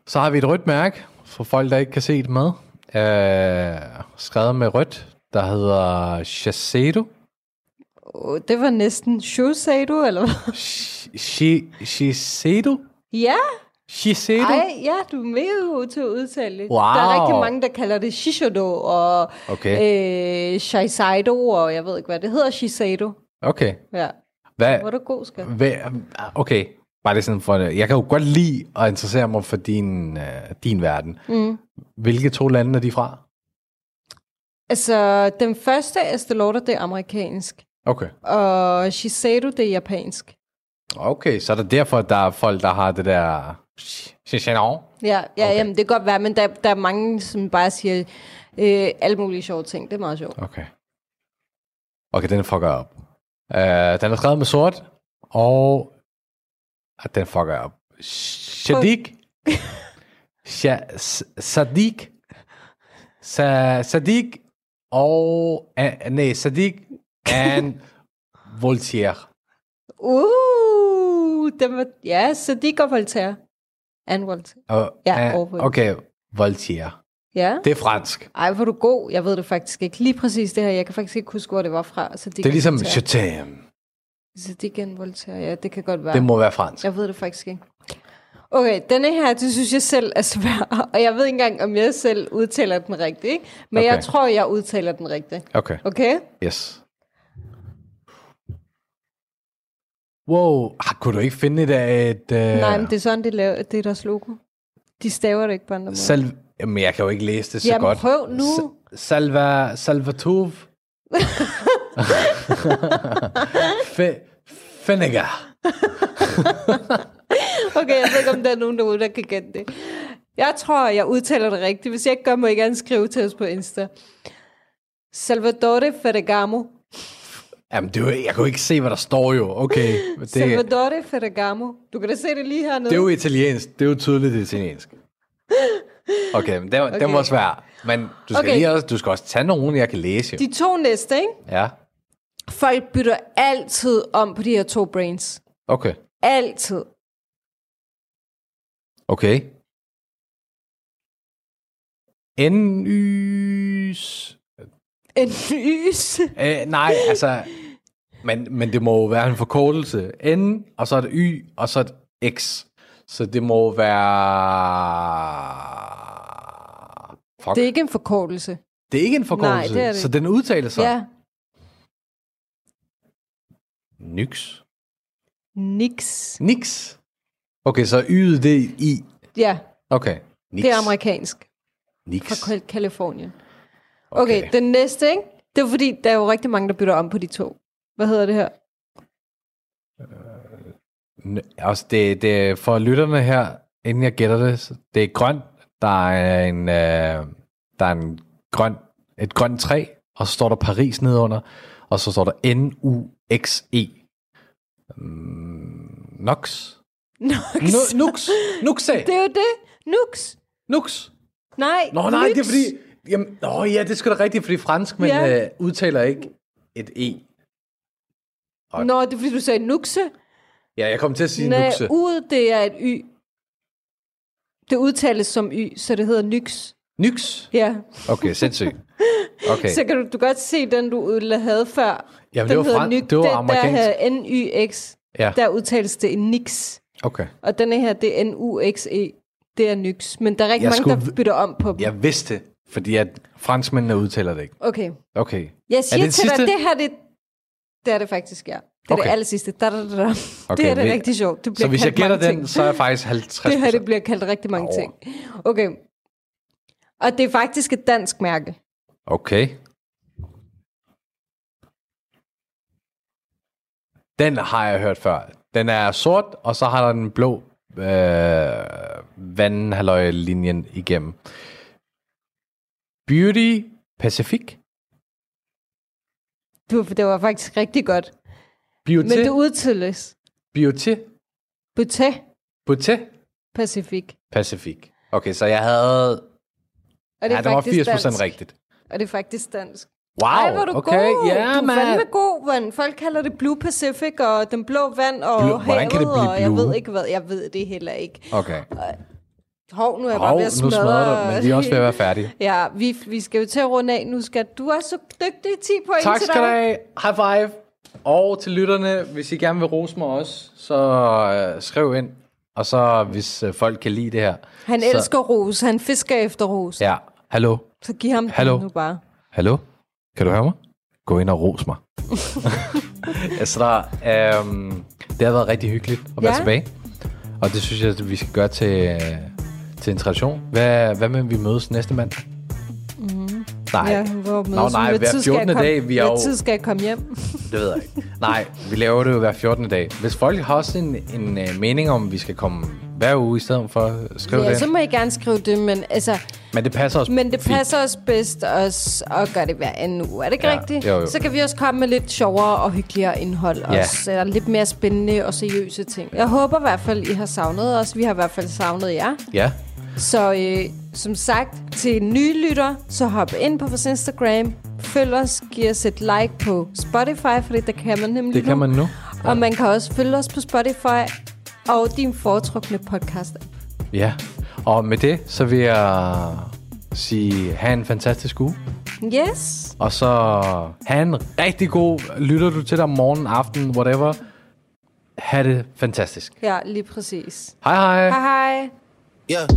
Så har vi et rødt mærke, for folk, der ikke kan se det med. Øh, skrevet med rødt, der hedder Shiseido. Oh, det var næsten du, eller hvad? Shiseido? Ja, Shiseido? ej, ja, du er mega god til at udtale det. Wow. Der er rigtig mange, der kalder det Shiseido og Okay. øh, Shiseido, og jeg ved ikke, hvad det hedder, Shiseido. Okay. Ja, Hvad, hvor er du god, skat. hvad, okay. bare det sådan for, jeg kan jo godt lide at interessere mig for din, øh, din verden. Mm. Hvilke to lande er de fra? Altså, den første Estée Lauder, det er amerikansk. Okay. Og Shiseido, det er japansk. Okay, så er det derfor, at der er folk, der har det der... Chichenon? Ja, ja Okay. jamen, det kan godt være, men der, der er mange, som bare siger øh, alle mulige sjove ting. Det er meget sjovt. Okay. Okay, den fucker jeg op. Uh, den er skrevet med sort, og uh, den fucker jeg op. Shadik. Sha- S- Sadiq. Sa- Sadiq og... Uh, nej, Sadiq and Voltaire. Uh, den var, ja, de går Voltaire. Anne Voltaire. Og, Ja, uh, okay, Voltaire. Ja. Det er fransk. Ej, hvor du god. Jeg ved det faktisk ikke. Lige præcis det her. Jeg kan faktisk ikke huske, hvor det var fra. Så de Det er ligesom. Chatham. Så de kan Voltaire. Ja, det kan godt være. Det må være fransk. Jeg ved det faktisk ikke. Okay, denne her, det synes jeg selv er svær. Og jeg ved ikke engang, om jeg selv udtaler den rigtigt. Men okay. jeg tror, jeg udtaler den rigtigt. Okay, Okay? yes. Wow, ah, kunne du ikke finde et af et... Uh, Nej, men det er sådan, det, laver, det er deres logo. De staver det ikke på andre måder. Sal- Jamen, jeg kan jo ikke læse det så Jamen, godt. prøv nu. S- Salva... Salvatov. Fe- Fennegar. Okay, jeg ved ikke, om der er nogen derude, der kan gætte det. Jeg tror, jeg udtaler det rigtigt. Hvis jeg ikke gør, må I gerne skrive til os på Insta. Salvatore Ferragamo. Jamen, det er jo, jeg kan jo ikke se, hvad der står jo. Okay, det, Salvatore Ferragamo. Du kan da se det lige hernede. det er jo italiensk. Det er jo tydeligt, italiensk. Okay, men det, okay. det Okay. må svære. Men du skal. Okay. lige også, du skal også tage nogen, jeg kan læse. Jo. De to næste, ikke? Ja, Folk bytter altid om på de her to brains. okay. Altid. Okay. N-ys... En lys. Øh, nej, altså... Men, men det må jo være en forkortelse. N, og så et Y, og så et X. Så det må være... Fuck. Det Det, er ikke en forkortelse. det er ikke en forkortelse. Nej, det er det Så den udtaler sig. Ja. Nyx. Nix. Nix. Okay, så Y'et det er I. Ja, Okay. Nix. det er amerikansk. Nix. Fra Kal- Kalifornien. Okay. okay, den næste, ikke? Det er fordi, der er jo rigtig mange, der bytter om på de to. Hvad hedder det her? N- Altså, det, det for lytterne her, inden jeg gætter det, det er grønt. Der er en, øh, der er en grøn, et grønt træ, og så står der Paris nedunder, og så står der N-U-X-E. Mm, Nox. Nu- Nux. Nuxe. Det er jo det. Nux. Nux. Nej, Nå nej, Nux. det er fordi... Jamen, nå ja, det sgu da rigtigt, fordi fransk, men Ja. øh, udtaler ikke et E. Nå, det er fordi, du sagde nuxe. Ja, jeg kom til at sige Nej, nuxe. ud, det er et y. Det udtales som y, så det hedder nyx. Nyx. Ja, Okay, sindssygt. Okay. så kan du, du godt se den, du havde før. Jamen, det den var, hedder fran- nyx. det var Den, amerikansk. Der hedder N-Y-X. Ja, Der udtales det en nix. okay. Og denne her, det er N-U-X-E. Det er nyx. Men der er rigtig Jeg mange, skulle- der bytter om på dem. Jeg vidste det, fordi at franskmændene udtaler det ikke. Okay. Okay. Jeg siger til sidste? dig, det her, det, det er det faktisk, ja. Det er Okay. det aller sidste. Da, da, da, da. Okay, det er det vi- rigtig sjovt. Det Så bliver hvis jeg gætter den, ting. så er jeg faktisk 50 Det her, det bliver kaldt rigtig mange Over. ting. Okay. Og det er faktisk et dansk mærke. Okay. Den har jeg hørt før. Den er sort, og så har der den blå øh, vandhaløje-linjen igennem. Beauty Pacific. Du, det var faktisk rigtig godt. Beauty. Men det udtales Beauty. Buté Beauty Pacific. Pacific. Okay, så jeg havde... Og det er Ja, det var faktisk 80% dansk. rigtigt. Og det er faktisk dansk. Wow, Ej, hvor er du okay. god. Ja, du er man. fandme god, mand. Folk kalder det Blue Pacific, og den blå vand, og hvordan havet, kan det blive og jeg blue? ved ikke hvad. Jeg ved det heller ikke. Okay. Hov, nu er jeg bare Hov, ved nu at smadre. smadrer du, men vi er også ved at være færdige. Ja, vi, vi skal jo til at runde af. Nu skal du er så dygtig. 10 point Tak til skal du dig. have. High five. Og til lytterne, hvis I gerne vil rose mig også, så øh, skriv ind. Og så hvis øh, folk kan lide det her. Han så, elsker ros. Han fisker efter ros. Ja, hallo. Så giv ham den Hallo. nu bare. Hallo? Kan du høre mig? Gå ind og ros mig. altså, der, øhm, det har været rigtig hyggeligt at være Ja. tilbage. Og det synes jeg, at vi skal gøre til, øh, til en tradition. Hvad, hvad med, vi mødes næste mandag? Mm. Nej. Ja, hvor Nå, nej, hver 14. dag. Vi er jo, tid skal jeg komme hjem? det ved jeg ikke. Nej, vi laver det jo hver 14. dag. Hvis folk har også en, en uh, mening om, at vi skal komme hver uge i stedet for, skriv Ja, det. så må I gerne skrive det, men altså... Men det passer også Men det fint. passer os bedst os at gøre det hver anden uge. Er det ikke Ja, rigtigt? jo, jo. Så kan vi også komme med lidt sjovere og hyggeligere indhold. Ja. Også, eller lidt mere spændende og seriøse ting. Jeg håber i hvert fald, I har savnet os. Vi har i hvert fald savnet jer. Ja, Så øh, som sagt, til nye lytter, så hop ind på vores Instagram. Følg os, giv os et like på Spotify, fordi det kan man nemlig det kan man nu. Og man kan også følge os på Spotify og din foretrukne podcast. Ja, og med det, så vil jeg sige, have en fantastisk uge. Yes. Og så have en rigtig god, lytter du til dig om morgenen, aften, whatever. Ha' det fantastisk. Ja, lige præcis. Hej hej. Hej hej. Yeah.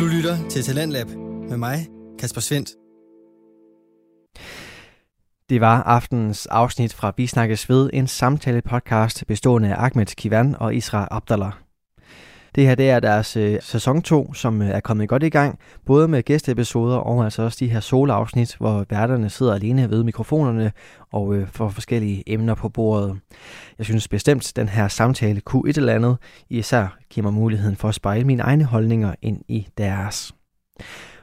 Du lytter til Talentlab med mig, Kasper Svendt. Det var aftenens afsnit fra Vi Snakkes Ved, en samtale-podcast bestående af Ahmed Kivan og Isra Abdallah. Det her det er deres øh, sæson 2, som øh, er kommet godt i gang, både med gæsteepisoder og altså også de her soloafsnit, hvor værterne sidder alene ved mikrofonerne og øh, får forskellige emner på bordet. Jeg synes bestemt, den her samtale kunne et eller andet, især giver mig muligheden for at spejle mine egne holdninger ind i deres.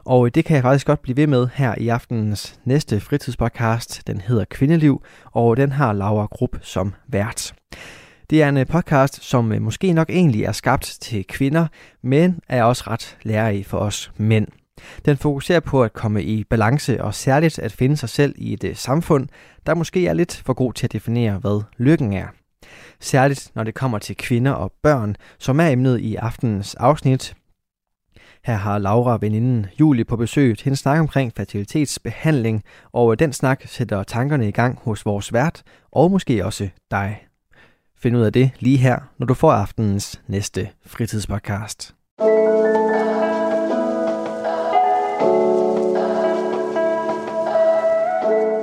Og øh, det kan jeg faktisk godt blive ved med her i aftenens næste fritidspodcast. Den hedder Kvindeliv, og den har Laura Grupp som vært. Det er en øh, podcast, som øh, måske nok egentlig er skabt til kvinder, men er også ret lærerig for os mænd. Den fokuserer på at komme i balance og særligt at finde sig selv i et øh, samfund, der måske er lidt for god til at definere, hvad lykken er. Særligt når det kommer til kvinder og børn, som er emnet i aftenens afsnit, her har Laura veninden Julie på besøg til en snak omkring fertilitetsbehandling, og den snak sætter tankerne i gang hos vores vært, og måske også dig. Find ud af det lige her, når du får aftenens næste fritidspodcast.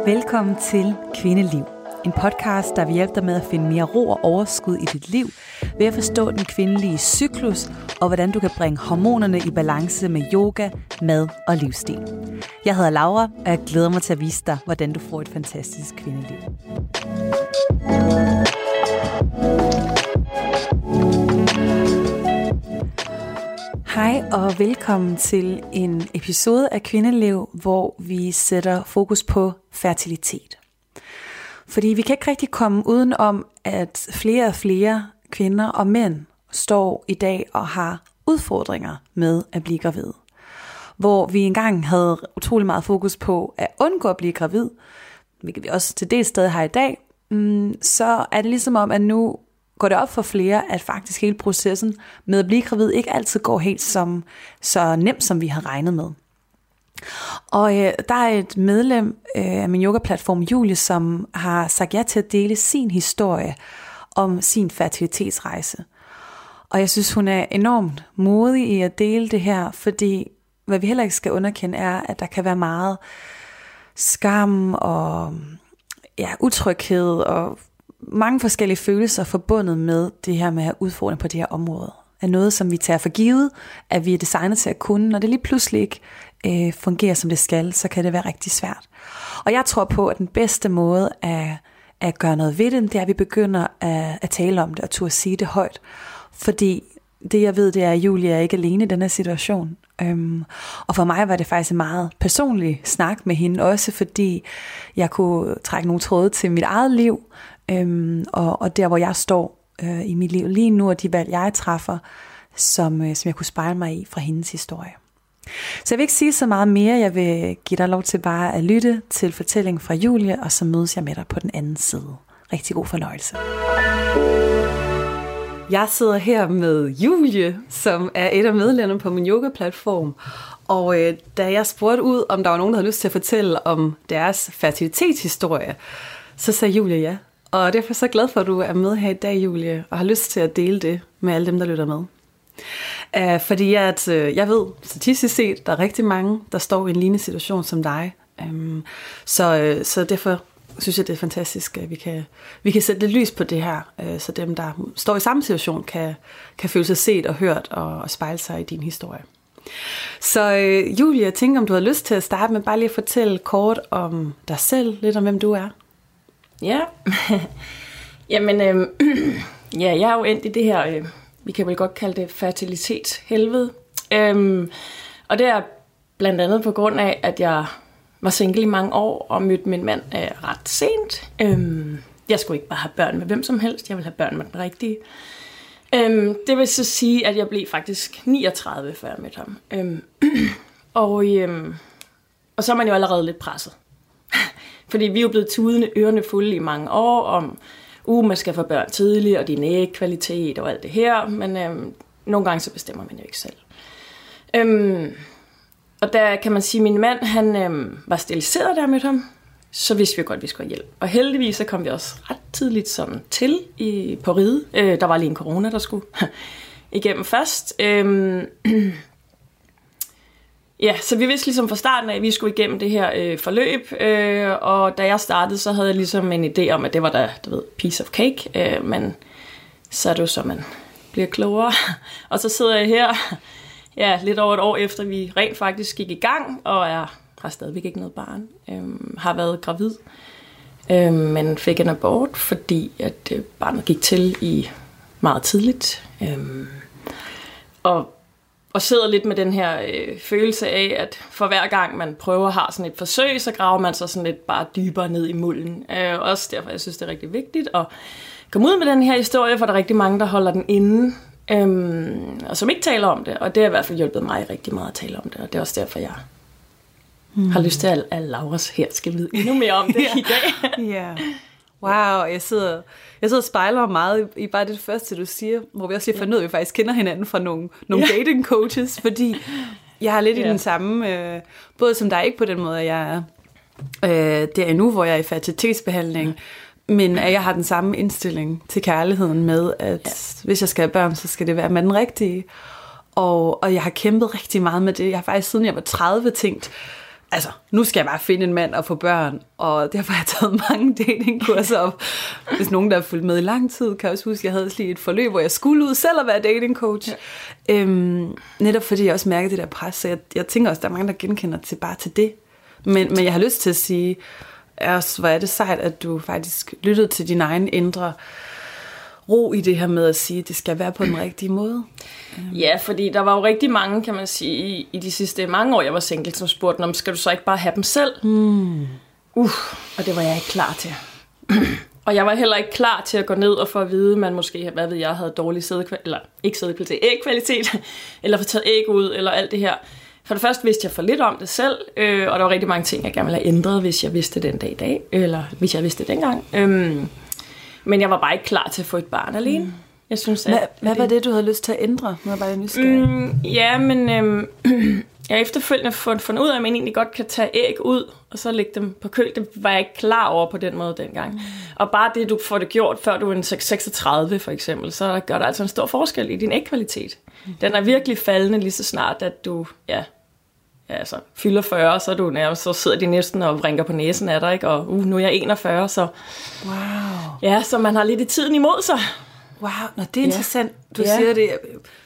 Velkommen til Kvindeliv. En podcast, der vil hjælpe dig med at finde mere ro og overskud i dit liv, ved at forstå den kvindelige cyklus, og hvordan du kan bringe hormonerne i balance med yoga, mad og livsstil. Jeg hedder Laura, og jeg glæder mig til at vise dig, hvordan du får et fantastisk kvindeliv. Hej og velkommen til en episode af Kvindeliv, hvor vi sætter fokus på fertilitet. Fordi vi kan ikke rigtig komme uden om, at flere og flere kvinder og mænd står i dag og har udfordringer med at blive gravid. Hvor vi engang havde utrolig meget fokus på at undgå at blive gravid, hvilket vi også til det sted har i dag, mm, så er det ligesom om, at nu går det op for flere, at faktisk hele processen med at blive gravid ikke altid går helt som, så nemt, som vi har regnet med. Og øh, der er et medlem øh, af min yoga-platform, Julie, som har sagt ja til at dele sin historie om sin fertilitetsrejse. Og jeg synes, hun er enormt modig i at dele det her, fordi hvad vi heller ikke skal underkende er, at der kan være meget skam og ja, utryghed og mange forskellige følelser forbundet med det her med at have på det her område. Er noget, som vi tager for givet, at vi er designet til at kunne. Når det lige pludselig ikke øh, fungerer, som det skal, så kan det være rigtig svært. Og jeg tror på, at den bedste måde at, at gøre noget ved det, det er, at vi begynder at, at tale om det og turde sige det højt. Fordi det jeg ved, det er, at Julie er ikke alene i den her situation. Øhm, og for mig var det faktisk en meget personlig snak med hende, også fordi jeg kunne trække nogle tråde til mit eget liv, øhm, og, og der hvor jeg står øh, i mit liv lige nu, og de valg jeg træffer, som, øh, som jeg kunne spejle mig i fra hendes historie. Så jeg vil ikke sige så meget mere, jeg vil give dig lov til bare at lytte til fortællingen fra Julie, og så mødes jeg med dig på den anden side. Rigtig god fornøjelse. Jeg sidder her med Julie, som er et af medlemmerne på min yoga-platform. Og øh, da jeg spurgte ud, om der var nogen, der havde lyst til at fortælle om deres fertilitetshistorie, så sagde Julie ja. Og derfor er jeg så glad for, at du er med her i dag, Julie, og har lyst til at dele det med alle dem, der lytter med. Uh, fordi at, uh, jeg ved statistisk set, der er rigtig mange, der står i en lignende situation som dig. Um, så, uh, så derfor synes jeg, det er fantastisk, at vi kan, vi kan sætte lidt lys på det her, uh, så dem, der står i samme situation, kan, kan føle sig set og hørt og, og spejle sig i din historie. Så Julie, jeg tænker, om du har lyst til at starte med bare lige at fortælle kort om dig selv, lidt om hvem du er. Ja, jamen, øh, ja, jeg er jo endt i det her, øh, vi kan vel godt kalde det fertilitetshelvede. Øhm, og det er blandt andet på grund af, at jeg var single i mange år og mødte min mand øh, ret sent. Øhm, jeg skulle ikke bare have børn med hvem som helst, jeg ville have børn med den rigtige. Øhm, det vil så sige, at jeg blev faktisk 39, før jeg mødte ham. Øhm, og, øhm, og så er man jo allerede lidt presset. Fordi vi er jo blevet tudende ørerne fulde i mange år om, uh, man skal få børn tidligt, og din ægkvalitet og alt det her, men øhm, nogle gange så bestemmer man jo ikke selv. Øhm, og der kan man sige, at min mand han, øhm, var steriliseret, der med ham, så vidste vi godt, at vi skulle have hjælp. Og heldigvis så kom vi også ret tidligt sådan til i, på ride. Øh, der var lige en corona, der skulle igennem først. Øhm, Ja, så vi vidste ligesom fra starten af, at vi skulle igennem det her øh, forløb, øh, og da jeg startede, så havde jeg ligesom en idé om, at det var da, du ved, piece of cake, øh, men så er det jo så, man bliver klogere. og så sidder jeg her, ja, lidt over et år efter, vi rent faktisk gik i gang, og er, har stadigvæk ikke noget barn, øh, har været gravid, øh, men fik en abort, fordi at øh, barnet gik til i meget tidligt. Øh, og og sidder lidt med den her øh, følelse af, at for hver gang man prøver at have sådan et forsøg, så graver man sig sådan lidt bare dybere ned i mulden. Øh, også derfor, jeg synes, det er rigtig vigtigt at komme ud med den her historie, for der er rigtig mange, der holder den inde, øh, og som ikke taler om det. Og det har i hvert fald hjulpet mig rigtig meget at tale om det, og det er også derfor, jeg mm. har lyst til, at, at Lauras her skal vide endnu mere om det i dag. Ja. Wow, jeg sidder, jeg sidder og spejler meget i, i bare det første, du siger, hvor vi også lige fandt ud af, at vi faktisk kender hinanden fra nogle, nogle yeah. dating coaches, fordi jeg har lidt yeah. i den samme, øh, både som dig ikke på den måde, jeg er øh, det er nu, hvor jeg er i fertilitetsbehandling, men at jeg har den samme indstilling til kærligheden med, at ja. hvis jeg skal have børn, så skal det være med den rigtige. Og, og jeg har kæmpet rigtig meget med det. Jeg har faktisk siden jeg var 30 tænkt, altså, nu skal jeg bare finde en mand og få børn, og derfor har jeg taget mange datingkurser op. Hvis nogen, der har fulgt med i lang tid, kan også huske, at jeg havde lige et forløb, hvor jeg skulle ud selv at være datingcoach. Ja. Øhm, netop fordi jeg også mærkede det der pres, så jeg, jeg tænker også, at der er mange, der genkender til bare til det. Men, men jeg har lyst til at sige, også, hvor er det sejt, at du faktisk lyttede til din egen indre ro i det her med at sige, at det skal være på den rigtige måde. Ja, fordi der var jo rigtig mange, kan man sige, i, de sidste mange år, jeg var single, som spurgte, om skal du så ikke bare have dem selv? Mm. Uh, og det var jeg ikke klar til. og jeg var heller ikke klar til at gå ned og få at vide, man måske, hvad ved jeg, havde dårlig sædekvalitet, eller ikke sædekvalitet, ægkvalitet, eller få taget æg ud, eller alt det her. For det første vidste jeg for lidt om det selv, øh, og der var rigtig mange ting, jeg gerne ville have ændret, hvis jeg vidste den dag i dag, eller hvis jeg vidste det dengang. Øhm, men jeg var bare ikke klar til at få et barn alene. Mm. Jeg synes, at, hvad, hvad var det, du havde lyst til at ændre? Når jeg bare nysgerrig. Mm, ja, men øhm, jeg efterfølgende fundet, fundet ud af, at man egentlig godt kan tage æg ud, og så lægge dem på køl. Det var jeg ikke klar over på den måde dengang. Mm. Og bare det, du får det gjort, før du er en 36 for eksempel, så gør der altså en stor forskel i din ægkvalitet. Mm. Den er virkelig faldende lige så snart, at du ja, altså, fylder 40, så, er du nærmest, så sidder de næsten og vrinker på næsen af dig, ikke? og uh, nu er jeg 41, så... Wow. Ja, så man har lidt i tiden imod sig. Wow, Nå, det er ja. interessant, du ja. siger det.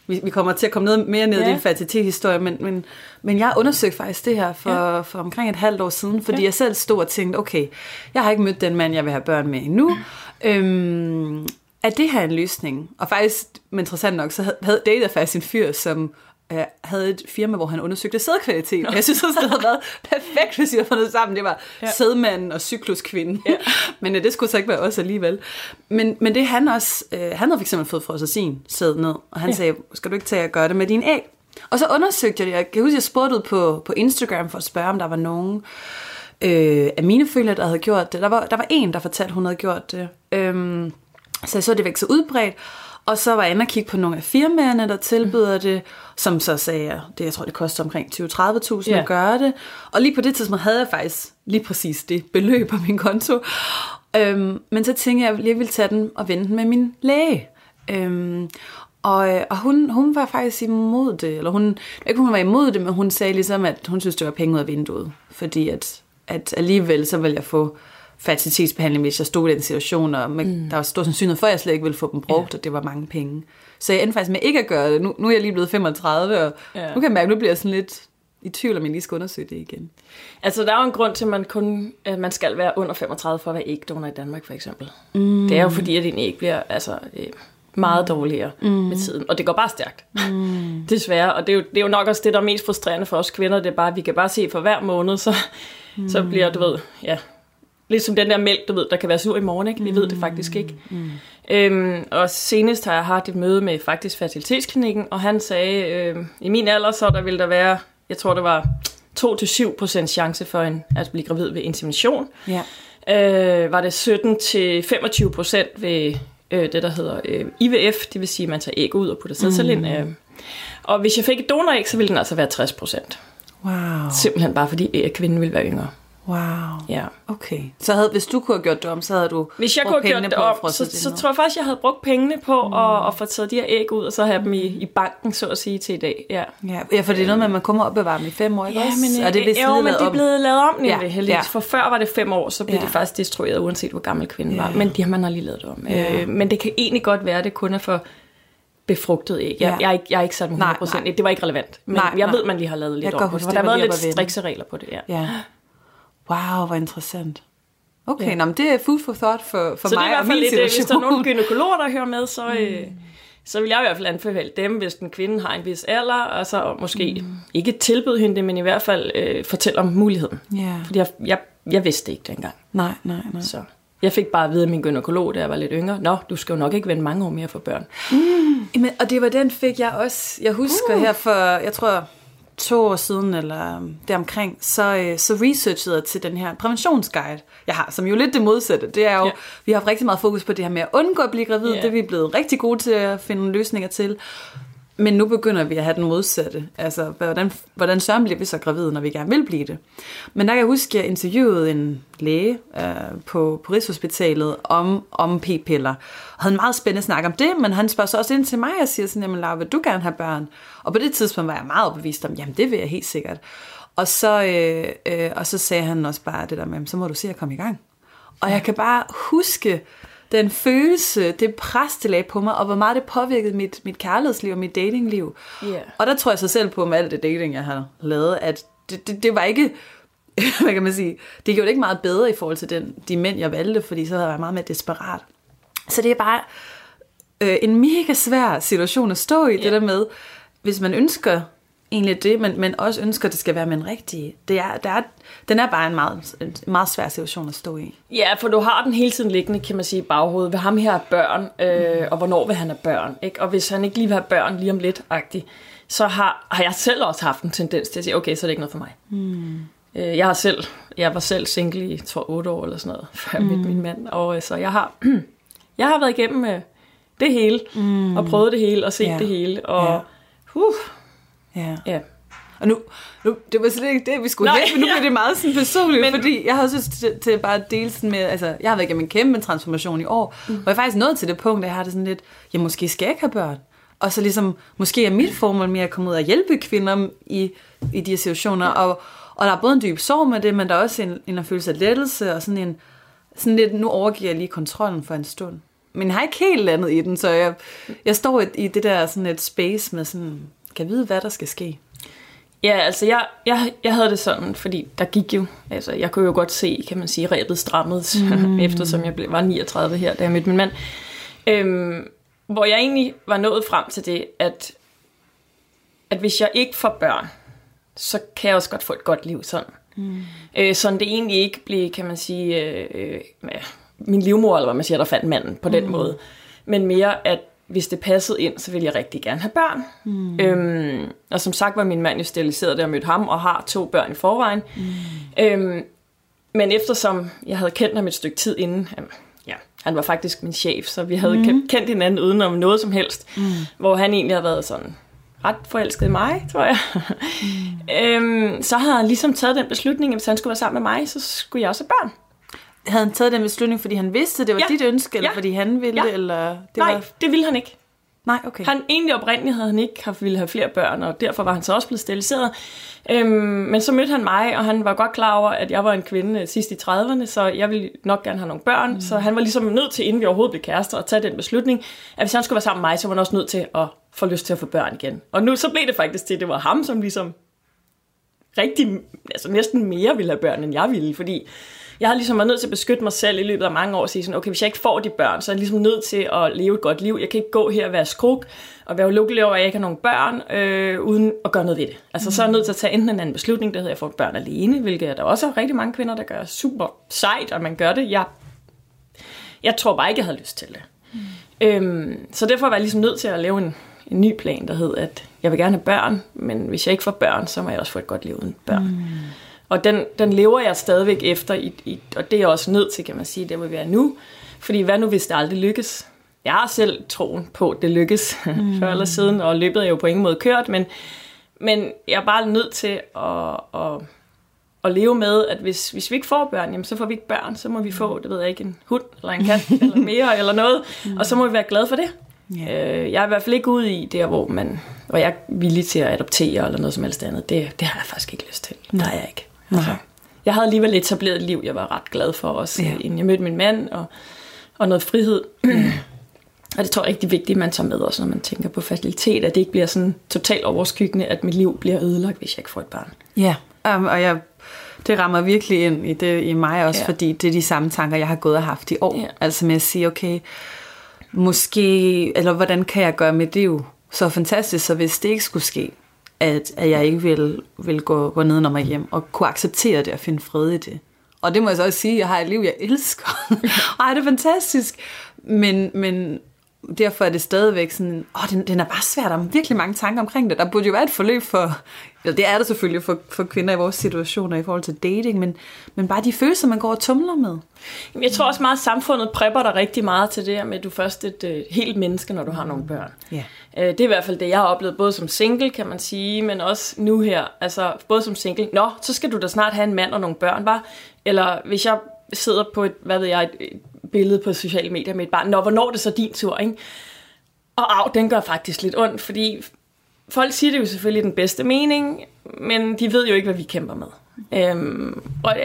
Vi, vi kommer til at komme noget mere ned ja. i din fertilitetshistorie, men, men, men jeg undersøgte faktisk det her for, ja. for omkring et halvt år siden, fordi ja. jeg selv stod og tænkte, okay, jeg har ikke mødt den mand, jeg vil have børn med endnu. Mm. Øhm, er det her en løsning? Og faktisk, interessant nok, så havde, havde datet faktisk en fyr, som øh, havde et firma, hvor han undersøgte sædkvalitet. Jeg synes også, det havde været perfekt, hvis vi havde fundet sammen. Det var ja. sædmanden og cykluskvinden. Ja. men øh, det skulle så ikke være os alligevel. Men, men det han også, øh, han havde fx fået sig sin sæd ned, og han ja. sagde, skal du ikke tage og gøre det med din æg? Og så undersøgte jeg det. Jeg kan huske, jeg spurgte på, på Instagram for at spørge, om der var nogen øh, af mine følgere, der havde gjort det. Der var, der var en, der fortalte, hun havde gjort det. Øhm, så jeg så, det var ikke så udbredt. Og så var jeg inde og kigge på nogle af firmaerne, der tilbyder det, som så sagde, det jeg tror, det koster omkring 20-30.000 yeah. at gøre det. Og lige på det tidspunkt havde jeg faktisk lige præcis det beløb på min konto. Øhm, men så tænkte jeg, at jeg lige ville tage den og vente den med min læge. Øhm, og, øh, og hun, hun var faktisk imod det, eller hun, ikke hun var imod det, men hun sagde ligesom, at hun synes, det var penge ud af vinduet. Fordi at, at alligevel så ville jeg få fertilitetsbehandling, hvis jeg stod i den situation, og med, mm. der var stor sandsynlighed for, at jeg slet ikke ville få dem brugt, ja. og det var mange penge. Så jeg endte faktisk med ikke at gøre det. Nu, nu er jeg lige blevet 35, og ja. nu kan jeg mærke, at nu bliver jeg sådan lidt i tvivl, om jeg lige skal undersøge det igen. Altså, der er jo en grund til, at man, kun, at man skal være under 35 for at være ægdonor i Danmark, for eksempel. Mm. Det er jo fordi, at din æg bliver altså, øh, meget mm. dårligere mm. med tiden. Og det går bare stærkt. Mm. Desværre. Og det er, jo, det er jo nok også det, der er mest frustrerende for os kvinder. Det er bare, at vi kan bare se for hver måned, så, mm. så bliver, du ved, ja, lidt som den der mælk, du ved, der kan være sur i morgen, ikke? Vi mm. ved det faktisk ikke. Mm. Øhm, og senest har jeg haft et møde med faktisk fertilitetsklinikken, og han sagde, øh, i min alder, så der ville der være, jeg tror det var 2-7% chance for en, at blive gravid ved insemination. Ja. Øh, var det 17-25% ved øh, det, der hedder øh, IVF, det vil sige, at man tager æg ud og putter sædceller mm. ind. Øh. Og hvis jeg fik et donoræg, så ville den altså være 60%. Wow. Simpelthen bare fordi, kvinden ville være yngre. Wow. Ja. Okay. Så havde, hvis du kunne have gjort det om, så havde du Hvis jeg kunne have gjort det om, så, så, så tror jeg faktisk, jeg havde brugt pengene på mm. at, at få taget de her æg ud, og så have dem i, i banken, så at sige, til i dag. Ja, ja, ja for det er noget med, at man kommer og bevarer dem i fem år, ikke ja, Men, og det er jo, men det er blevet lavet om, nemlig, ja, heldigvis. Ja. For før var det fem år, så blev ja. det faktisk destrueret, uanset hvor gammel kvinden ja. var. Men det har man lige lavet om. Ja. Øh, men det kan egentlig godt være, at det kun er for befrugtet æg. Jeg, ja. jeg, er ikke, jeg er ikke med 100%. Nej, nej. Det var ikke relevant. Men nej, jeg nej. ved, man lige har lavet lidt om. Der har været lidt strikse regler på det, ja. ja. Wow, hvor interessant. Okay, ja. nå, men det er food for thought for, for så mig det er i hvert fald lidt, situation. Hvis der er nogle gynekologer, der hører med, så, mm. øh, så vil jeg i hvert fald anbefale dem, hvis den kvinde har en vis alder, og så måske mm. ikke tilbyde hende det, men i hvert fald øh, fortælle om muligheden. Yeah. Fordi jeg, jeg, jeg vidste det ikke dengang. Nej, nej, nej. Så jeg fik bare at vide af min gynekolog, da jeg var lidt yngre, Nå, du skal jo nok ikke vente mange år mere for børn. Mm. Men, og det var den fik jeg også. Jeg husker uh. her for, jeg tror, to år siden, eller deromkring, så, øh, så researchede jeg til den her præventionsguide, jeg har, som jo lidt det modsatte. Det er jo, ja. vi har haft rigtig meget fokus på det her med at undgå at blive gravid. Ja. Det er vi blevet rigtig gode til at finde løsninger til. Men nu begynder vi at have den modsatte. Altså, hvordan, hvordan søren bliver vi så gravide, når vi gerne vil blive det? Men der kan jeg huske, at jeg interviewede en læge øh, på, på Rigshospitalet om, om p-piller. Og havde en meget spændende snak om det, men han spørger så også ind til mig og siger sådan, jamen Laura, vil du gerne have børn? Og på det tidspunkt var jeg meget overbevist om, jamen det vil jeg helt sikkert. Og så, øh, øh, og så sagde han også bare det der med, så må du se at komme i gang. Og jeg kan bare huske, den følelse, det pres, det lagde på mig, og hvor meget det påvirkede mit, mit kærlighedsliv og mit datingliv. Yeah. Og der tror jeg så selv på med alt det dating, jeg har lavet, at det, det, det var ikke, hvad kan man sige, det gjorde det ikke meget bedre i forhold til den, de mænd, jeg valgte, fordi så havde jeg været meget mere desperat. Så det er bare øh, en mega svær situation at stå i, yeah. det der med, hvis man ønsker egentlig det, men, men også ønsker, at det skal være med en rigtig. Det er, der er, den er bare en meget, en meget svær situation at stå i. Ja, for du har den hele tiden liggende, kan man sige, i baghovedet. Vil ham her have børn, øh, og hvornår vil han have børn? Ikke? Og hvis han ikke lige vil have børn lige om lidt, agtigt, så har, har jeg selv også haft en tendens til at sige, okay, så er det ikke noget for mig. Mm. Jeg har selv, jeg var selv single i, tror, otte år eller sådan noget, før mm. min mand. Og øh, så jeg har, jeg har været igennem øh, det hele, mm. og prøvet det hele, og set yeah. det hele. Og, yeah. uh, Ja. ja. Og nu, nu, det var slet ikke det, vi skulle have, men nu bliver det meget sådan personligt, men, fordi jeg har også til, til bare at dele sådan med, altså, jeg har været igennem en kæmpe transformation i år, mm. hvor jeg faktisk nået til det punkt, at jeg har det sådan lidt, jeg måske skal jeg ikke have børn. Og så ligesom, måske er mit formål med at komme ud og hjælpe kvinder i, i de her situationer, og, og der er både en dyb sorg med det, men der er også en, en følelse af lettelse, og sådan en, sådan lidt, nu overgiver jeg lige kontrollen for en stund. Men jeg har ikke helt landet i den, så jeg, jeg står i, i det der sådan et space med sådan, kan vide, hvad der skal ske. Ja, altså jeg, jeg, jeg havde det sådan, fordi der gik jo, altså jeg kunne jo godt se, kan man sige, rebet strammet, mm. eftersom jeg blev, var 39 her, da jeg mødte min mand. Øhm, hvor jeg egentlig var nået frem til det, at, at hvis jeg ikke får børn, så kan jeg også godt få et godt liv sådan. Mm. Øh, sådan det egentlig ikke blev, kan man sige, øh, øh, min livmor, eller hvad man siger, der fandt manden på den mm. måde. Men mere, at hvis det passede ind, så ville jeg rigtig gerne have børn. Mm. Øhm, og som sagt var min mand jo steriliseret, da jeg mødte ham, og har to børn i forvejen. Mm. Øhm, men eftersom jeg havde kendt ham et stykke tid inden, ja, han var faktisk min chef, så vi havde mm. kendt hinanden uden om noget som helst, mm. hvor han egentlig har været sådan ret forelsket i mig, tror jeg. Mm. øhm, så havde han ligesom taget den beslutning, at hvis han skulle være sammen med mig, så skulle jeg også have børn. Havde han taget den beslutning, fordi han vidste, det var Ja. dit ønske, eller Ja. fordi han ville, Ja. eller... Det Nej, Var... det ville han ikke. Nej, okay. Han egentlig oprindeligt havde han ikke haft, ville have flere børn, og derfor var han så også blevet steriliseret. Øhm, men så mødte han mig, og han var godt klar over, at jeg var en kvinde sidst i 30'erne, så jeg ville nok gerne have nogle børn. Mm. Så han var ligesom nødt til, inden vi overhovedet blev kærester, at tage den beslutning, at hvis han skulle være sammen med mig, så var han også nødt til at få lyst til at få børn igen. Og nu så blev det faktisk til, at det var ham, som ligesom rigtig, altså næsten mere ville have børn, end jeg ville, fordi jeg har ligesom været nødt til at beskytte mig selv i løbet af mange år og sige sådan, okay, hvis jeg ikke får de børn, så er jeg ligesom nødt til at leve et godt liv. Jeg kan ikke gå her og være skruk og være ulykkelig over, at jeg ikke har nogen børn, øh, uden at gøre noget ved det. Altså, så er jeg nødt til at tage enten en anden beslutning, der hedder, at jeg får børn alene, hvilket er der også er rigtig mange kvinder, der gør super sejt, og man gør det. Jeg, jeg tror bare ikke, jeg havde lyst til det. Mm. Øhm, så derfor var jeg ligesom nødt til at lave en, en ny plan, der hed, at jeg vil gerne have børn, men hvis jeg ikke får børn, så må jeg også få et godt liv uden børn. Mm. Og den, den lever jeg stadigvæk efter, i, i, og det er jeg også nødt til, kan man sige, det vi er nu. Fordi hvad nu, hvis det aldrig lykkes? Jeg har selv troen på, at det lykkes mm. før eller siden, og løbet er jo på ingen måde kørt, men, men jeg er bare nødt til at, at, at leve med, at hvis, hvis vi ikke får børn, jamen, så får vi ikke børn, så må vi få, det ved jeg ikke, en hund eller en kat eller mere eller noget, og så må vi være glade for det. Ja. Øh, jeg er i hvert fald ikke ude i der, hvor, man, hvor jeg er villig til at adoptere eller noget som helst andet. Det, det har jeg faktisk ikke lyst til. Det har jeg ikke. Altså, jeg havde alligevel etableret et liv, jeg var ret glad for også, Ja. inden jeg mødte min mand, og, og noget frihed. og det tror jeg er rigtig vigtigt, at man tager med også, når man tænker på facilitet, at det ikke bliver sådan totalt overskyggende, at mit liv bliver ødelagt, hvis jeg ikke får et barn. Ja, um, og jeg, det rammer virkelig ind i, det, i mig også. Ja. fordi det er de samme tanker, jeg har gået og haft i år. Ja. Altså med at sige, okay, måske, eller hvordan kan jeg gøre mit liv så fantastisk, så hvis det ikke skulle ske, at, at jeg ikke vil, vil gå, gå ned mig hjem, og kunne acceptere det og finde fred i det. Og det må jeg så også sige, jeg har et liv, jeg elsker. Ej, det er fantastisk. Men, men derfor er det stadigvæk sådan, åh, den, den er bare svært, der er virkelig mange tanker omkring det. Der burde jo være et forløb for, eller det er der selvfølgelig for, for kvinder i vores situationer i forhold til dating, men, men bare de følelser, man går og tumler med. Jamen, Jeg tror også meget, at samfundet prepper dig rigtig meget til det med, at du er først et øh, helt menneske, når du har nogle børn. Ja. Øh, det er i hvert fald det, jeg har oplevet, både som single, kan man sige, men også nu her. Altså, både som single. Nå, så skal du da snart have en mand og nogle børn, var. Eller hvis jeg sidder på et, hvad ved jeg, et billede på sociale medier med et barn. Nå, hvornår er det så din tur, ikke? Og af, den gør faktisk lidt ondt, fordi folk siger det jo selvfølgelig i den bedste mening, men de ved jo ikke, hvad vi kæmper med. Øhm, og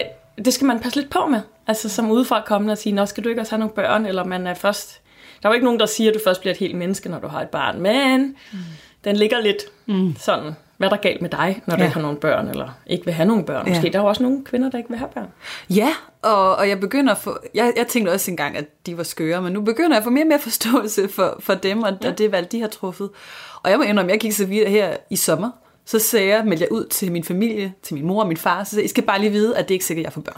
det skal man passe lidt på med. Altså som udefra kommende og sige, nå, skal du ikke også have nogle børn, eller man er først... Der er jo ikke nogen, der siger, at du først bliver et helt menneske, når du har et barn, men mm. den ligger lidt mm. sådan, hvad er der galt med dig, når du Ja. ikke har nogle børn, eller ikke vil have nogle børn. Ja. Måske der er jo også nogle kvinder, der ikke vil have børn. Ja, og, og jeg begynder at få, jeg, jeg tænkte også engang, at de var skøre, men nu begynder jeg at få mere og mere forståelse for, for dem, og, ja. og det valg, de har truffet. Og jeg må indrømme, jeg gik så videre her i sommer, så sagde jeg, meldte jeg ud til min familie, til min mor og min far, så sagde jeg, I skal bare lige vide, at det er ikke sikkert, at jeg får børn.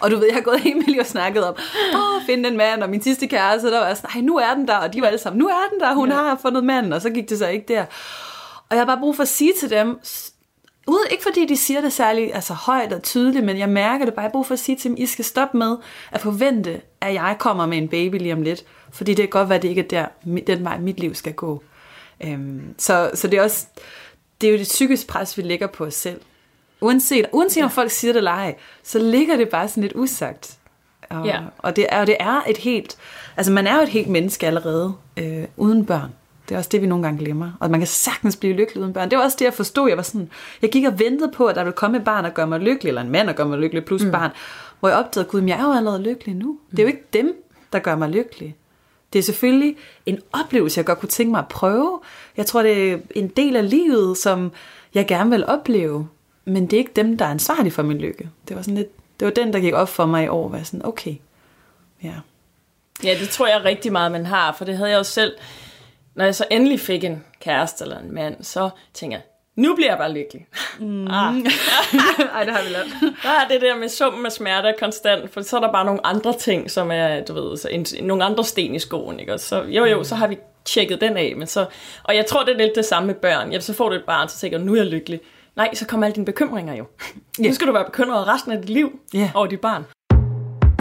Og du ved, jeg har gået helt miljø og snakket om, åh, finde en mand, og min sidste kæreste, der var sådan, nej, nu er den der, og de var alle sammen, nu er den der, hun ja. har fundet manden, og så gik det så ikke der. Og jeg har bare brug for at sige til dem, uden, ikke fordi de siger det særlig altså, højt og tydeligt, men jeg mærker det bare, jeg har brug for at sige til dem, I skal stoppe med at forvente, at jeg kommer med en baby lige om lidt, fordi det kan godt være, at det ikke er der, den vej, mit liv skal gå. Øhm, så, så det er også, det er jo det psykiske pres, vi lægger på os selv. Uanset, uanset ja. om folk siger det eller ej, så ligger det bare sådan lidt usagt. Og, Ja. og, det er, og det er et helt, altså man er jo et helt menneske allerede, øh, uden børn. Det er også det, vi nogle gange glemmer. Og man kan sagtens blive lykkelig uden børn. Det var også det, jeg forstod. Jeg var sådan, jeg gik og ventede på, at der ville komme et barn og gøre mig lykkelig, eller en mand og gøre mig lykkelig, plus mm. barn. Hvor jeg opdagede, gud, jeg er jo allerede lykkelig nu. Det er jo ikke dem, der gør mig lykkelig. Det er selvfølgelig en oplevelse, jeg godt kunne tænke mig at prøve. Jeg tror, det er en del af livet, som jeg gerne vil opleve. Men det er ikke dem, der er ansvarlige for min lykke. Det var, sådan lidt, det var den, der gik op for mig i år. Var sådan, okay, ja. Ja, det tror jeg rigtig meget, man har, for det havde jeg jo selv. Når jeg så endelig fik en kæreste eller en mand, så tænker jeg, nu bliver jeg bare lykkelig. Mm. Ah, Ej, det har vi lært. der er det der med summen af smerte konstant, for så er der bare nogle andre ting, som er, du ved, så en, nogle andre sten i skoen, ikke? Og så, jo jo, så har vi tjekket den af, men så, og jeg tror, det er lidt det samme med børn. Ja, så får du et barn, så tænker du, nu er jeg lykkelig. Nej, så kommer alle dine bekymringer jo. Ja. Nu skal du være bekymret resten af dit liv Ja. over dit barn.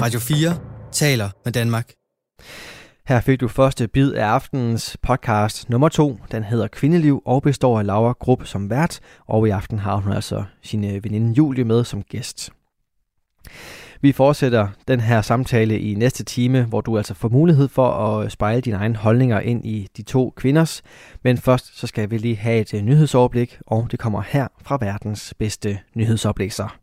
Radio 4 taler med Danmark. Her fik du første bid af aftenens podcast nummer to. Den hedder Kvindeliv og består af Laura Grupp som vært, og i aften har hun altså sin øh, veninde Julie med som gæst. Vi fortsætter den her samtale i næste time, hvor du altså får mulighed for at spejle dine egne holdninger ind i de to kvinders. Men først så skal vi lige have et øh, nyhedsoverblik, og det kommer her fra verdens bedste nyhedsoplæser.